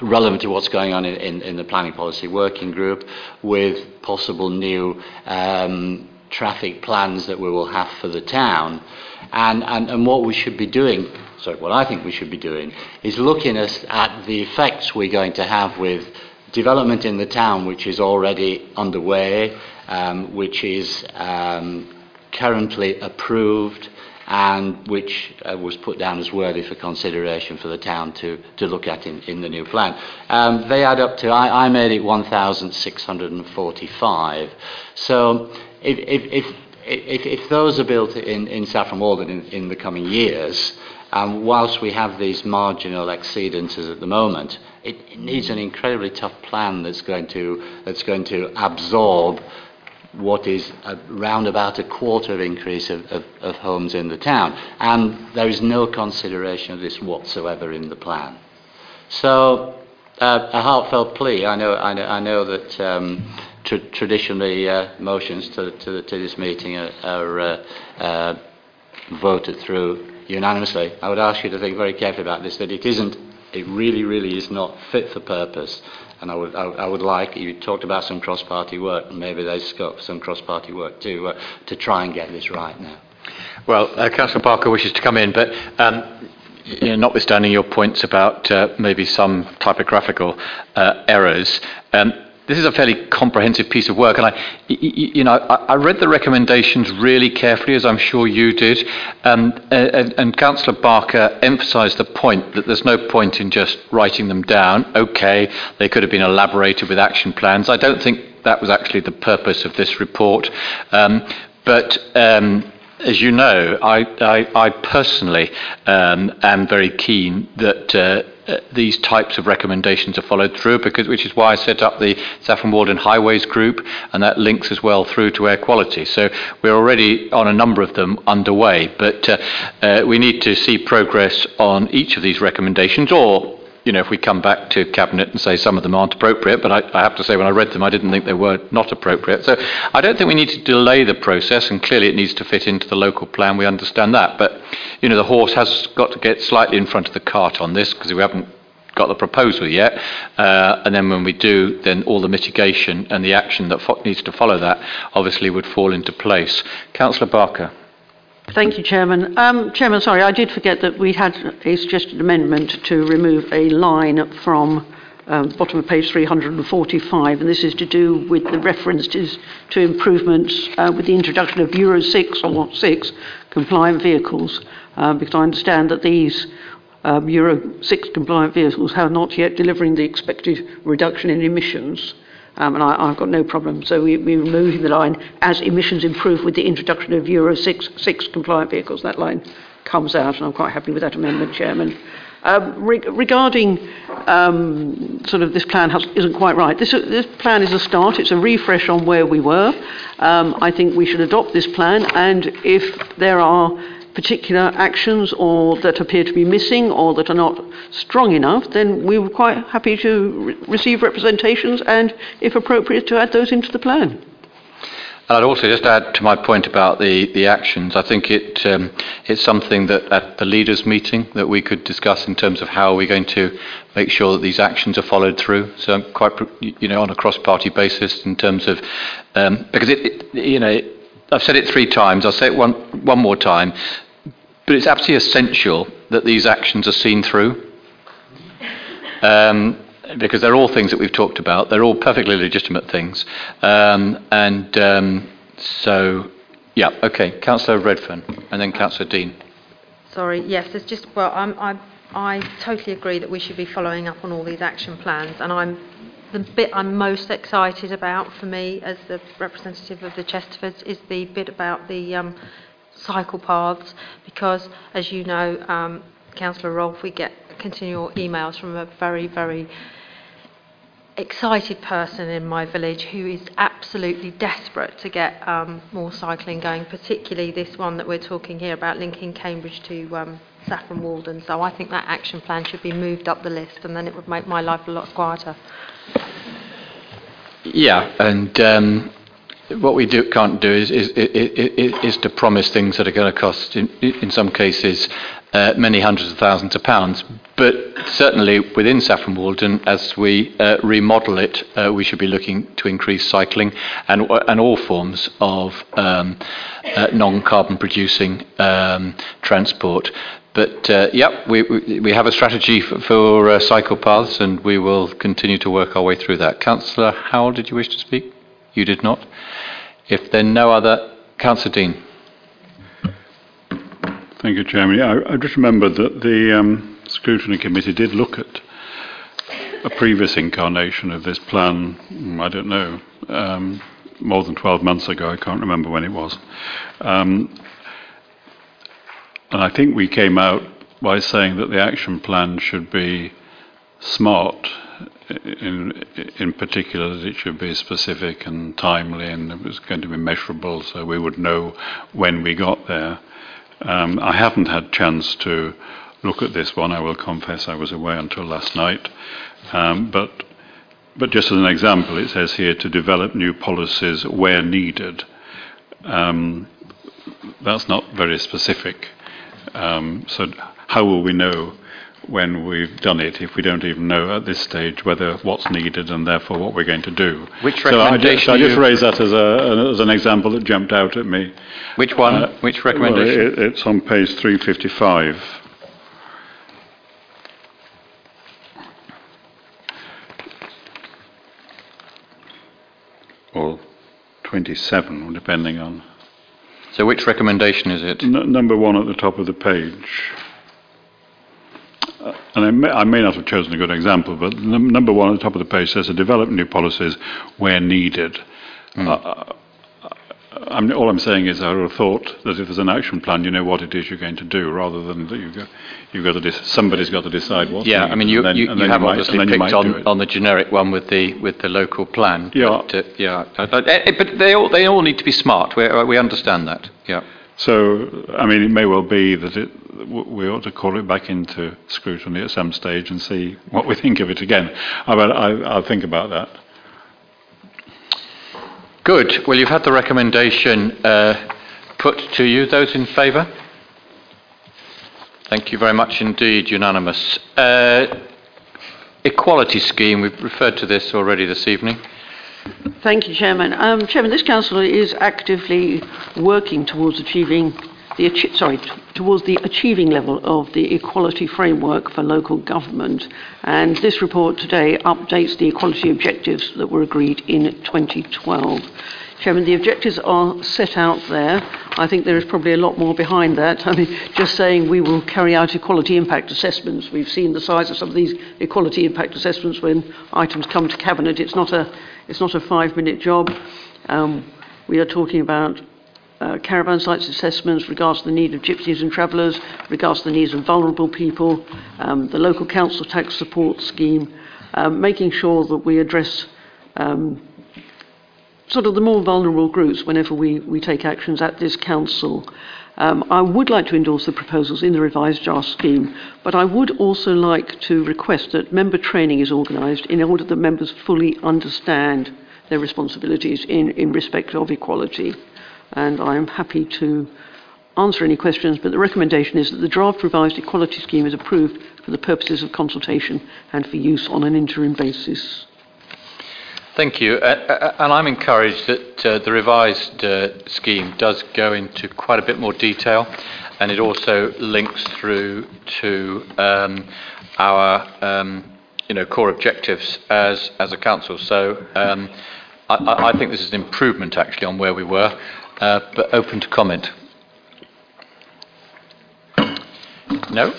relevant to what's going on in, in, in, the planning policy working group with possible new um, traffic plans that we will have for the town. And, and, and what we should be doing. So, what I think we should be doing, is looking at, at the effects we're going to have with development in the town, which is already underway, um, which is um, currently approved and which uh, was put down as worthy for consideration for the town to, to look at in, in the new plan. Um, they add up to, I, I made it 1,645. So if, if, if, if, if those are built in, in Saffron Walden in, in the coming years, um, whilst we have these marginal exceedances at the moment, it, it needs an incredibly tough plan that's going to, that's going to absorb what is around about a quarter increase of, of, of homes in the town. And there is no consideration of this whatsoever in the plan. So, uh, a heartfelt plea. I know, I know, I know that um, tr- traditionally uh, motions to, to, to, this meeting are, are uh, uh, voted through unanimously. I would ask you to think very carefully about this, that it isn't, it really, really is not fit for purpose and I would, I, I would like, you talked about some cross-party work, maybe there's scope for some cross-party work too, uh, to try and get this right now. Well, uh, Councillor Parker wishes to come in, but um, you know, notwithstanding your points about uh, maybe some typographical uh, errors, um, this is a fairly comprehensive piece of work, and I, you know, I, read the recommendations really carefully, as I'm sure you did, and, and Councillor Barker emphasised the point that there's no point in just writing them down. Okay, they could have been elaborated with action plans. I don't think that was actually the purpose of this report, um, but. Um, as you know, I, I, I personally um, am very keen that uh, these types of recommendations are followed through, because, which is why I set up the Saffron Walden Highways Group, and that links as well through to air quality. So we're already on a number of them underway, but uh, uh, we need to see progress on each of these recommendations, or you know, if we come back to Cabinet and say some of them aren't appropriate, but I, I, have to say when I read them, I didn't think they were not appropriate. So I don't think we need to delay the process, and clearly it needs to fit into the local plan. We understand that. But, you know, the horse has got to get slightly in front of the cart on this because we haven't got the proposal yet. Uh, and then when we do, then all the mitigation and the action that fo- needs to follow that obviously would fall into place. Councillor Barker. Thank you, Chairman. Um, Chairman, sorry, I did forget that we had a suggested amendment to remove a line from um, bottom of page 345, and this is to do with the references to improvements uh, with the introduction of Euro 6 or 6 compliant vehicles, uh, because I understand that these um, Euro 6 compliant vehicles are not yet delivering the expected reduction in emissions um, and I, have got no problem. So we, we're removing the line as emissions improve with the introduction of Euro 6, 6 compliant vehicles. That line comes out, and I'm quite happy with that amendment, Chairman. Um, re- regarding um, sort of this plan has, isn't quite right. This, this plan is a start. It's a refresh on where we were. Um, I think we should adopt this plan, and if there are particular actions or that appear to be missing or that are not strong enough, then we were quite happy to re- receive representations and, if appropriate, to add those into the plan. I'd also just add to my point about the, the actions. I think it, um, it's something that at the leaders' meeting that we could discuss in terms of how we're going to make sure that these actions are followed through. So I'm quite, you know, on a cross-party basis in terms of, um, because it, it you know, I've said it three times. I'll say it one, one more time. But it's absolutely essential that these actions are seen through. Um, because they're all things that we've talked about. They're all perfectly legitimate things. Um, and um, so, yeah, okay. Councillor Redfern and then Councillor Dean. Sorry, yes, it's just, well, I'm, I, I totally agree that we should be following up on all these action plans. And I'm the bit I'm most excited about for me as the representative of the Chesterfords is the bit about the um, cycle paths because, as you know, um, Councillor Rolfe, we get continual emails from a very, very excited person in my village who is absolutely desperate to get um, more cycling going, particularly this one that we're talking here about linking Cambridge to um, Saffron Walden. So I think that action plan should be moved up the list and then it would make my life a lot quieter. Yeah, and um, what we do, can't do is, is, is, is, to promise things that are going to cost, in, in some cases, uh, many hundreds of thousands of pounds. But certainly within Saffron Walden, as we uh, remodel it, uh, we should be looking to increase cycling and, and all forms of um, uh, non carbon producing um, transport. But uh, yeah, we, we, have a strategy for, for uh, cycle paths and we will continue to work our way through that. Councillor Howell, did you wish to speak? You did not. If there are no other, Councillor Dean. Thank you, Chairman. I, I just remember that the um, scrutiny committee did look at a previous incarnation of this plan. Hmm, I don't know, um, more than 12 months ago. I can't remember when it was. Um, and I think we came out by saying that the action plan should be smart in, in particular that it should be specific and timely and it was going to be measurable so we would know when we got there. Um, I haven't had chance to look at this one. I will confess I was away until last night. Um, but, but just as an example, it says here to develop new policies where needed. Um, that's not very specific. Um, so how will we know when we've done it if we don't even know at this stage whether what's needed and therefore what we're going to do. Which so I just, I just raised that as, a, as an example that jumped out at me. Which one? Uh, Which recommendation? Well, it, it's on page 355. or 27, depending on. So which recommendation is it? N- number one at the top of the page. Uh, and I may, I may, not have chosen a good example, but num- number one at the top of the page says to develop new policies where needed. Mm. Uh, I mean, all I'm saying is I would have thought that if there's an action plan, you know what it is you're going to do, rather than that you go, you've got to de- somebody's got to decide what. Yeah, I mean, you, then, you, you have you obviously might, picked on, on the generic one with the with the local plan. Yeah, but, uh, yeah, but they all they all need to be smart. We we understand that. Yeah. So, I mean, it may well be that it, we ought to call it back into scrutiny at some stage and see what we think of it again. I, I, I'll think about that. Good. Well, you've had the recommendation uh, put to you. Those in favour? Thank you very much indeed. Unanimous. Uh, equality scheme. We've referred to this already this evening. Thank you, Chairman. Um, Chairman, this council is actively working towards achieving the sorry towards the achieving level of the equality framework for local government. And this report today updates the equality objectives that were agreed in 2012. Chairman, the objectives are set out there. I think there is probably a lot more behind that. I mean, just saying we will carry out equality impact assessments. We've seen the size of some of these equality impact assessments when items come to cabinet. It's not a, it's not a five-minute job. Um, we are talking about uh, caravan sites assessments, regards to the need of gypsies and travellers, regards to the needs of vulnerable people, um, the local council tax support scheme, um, making sure that we address um, sort of the more vulnerable groups whenever we, we take actions at this council. Um, I would like to endorse the proposals in the revised JAR scheme, but I would also like to request that member training is organised in order that members fully understand their responsibilities in, in respect of equality and I am happy to answer any questions, but the recommendation is that the draft revised equality scheme is approved for the purposes of consultation and for use on an interim basis. Thank you. Uh, uh, and I'm encouraged that uh, the revised uh, scheme does go into quite a bit more detail and it also links through to um, our um, you know, core objectives as, as a council. So um, I, I think this is an improvement actually on where we were uh, but open to comment. No?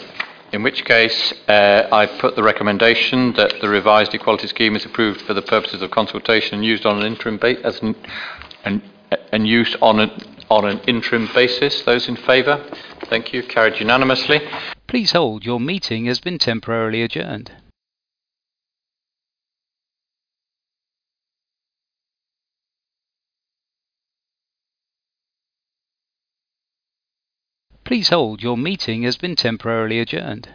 In which case, uh, I put the recommendation that the revised equality scheme is approved for the purposes of consultation and used on an interim basis, as an, and used on an, on an interim basis. Those in favour? Thank you. Carried unanimously. Please hold. Your meeting has been temporarily adjourned. Please hold, your meeting has been temporarily adjourned.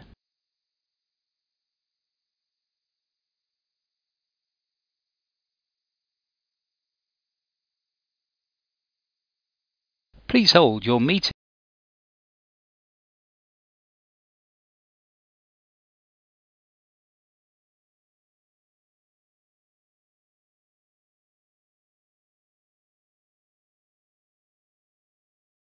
Please hold, your meeting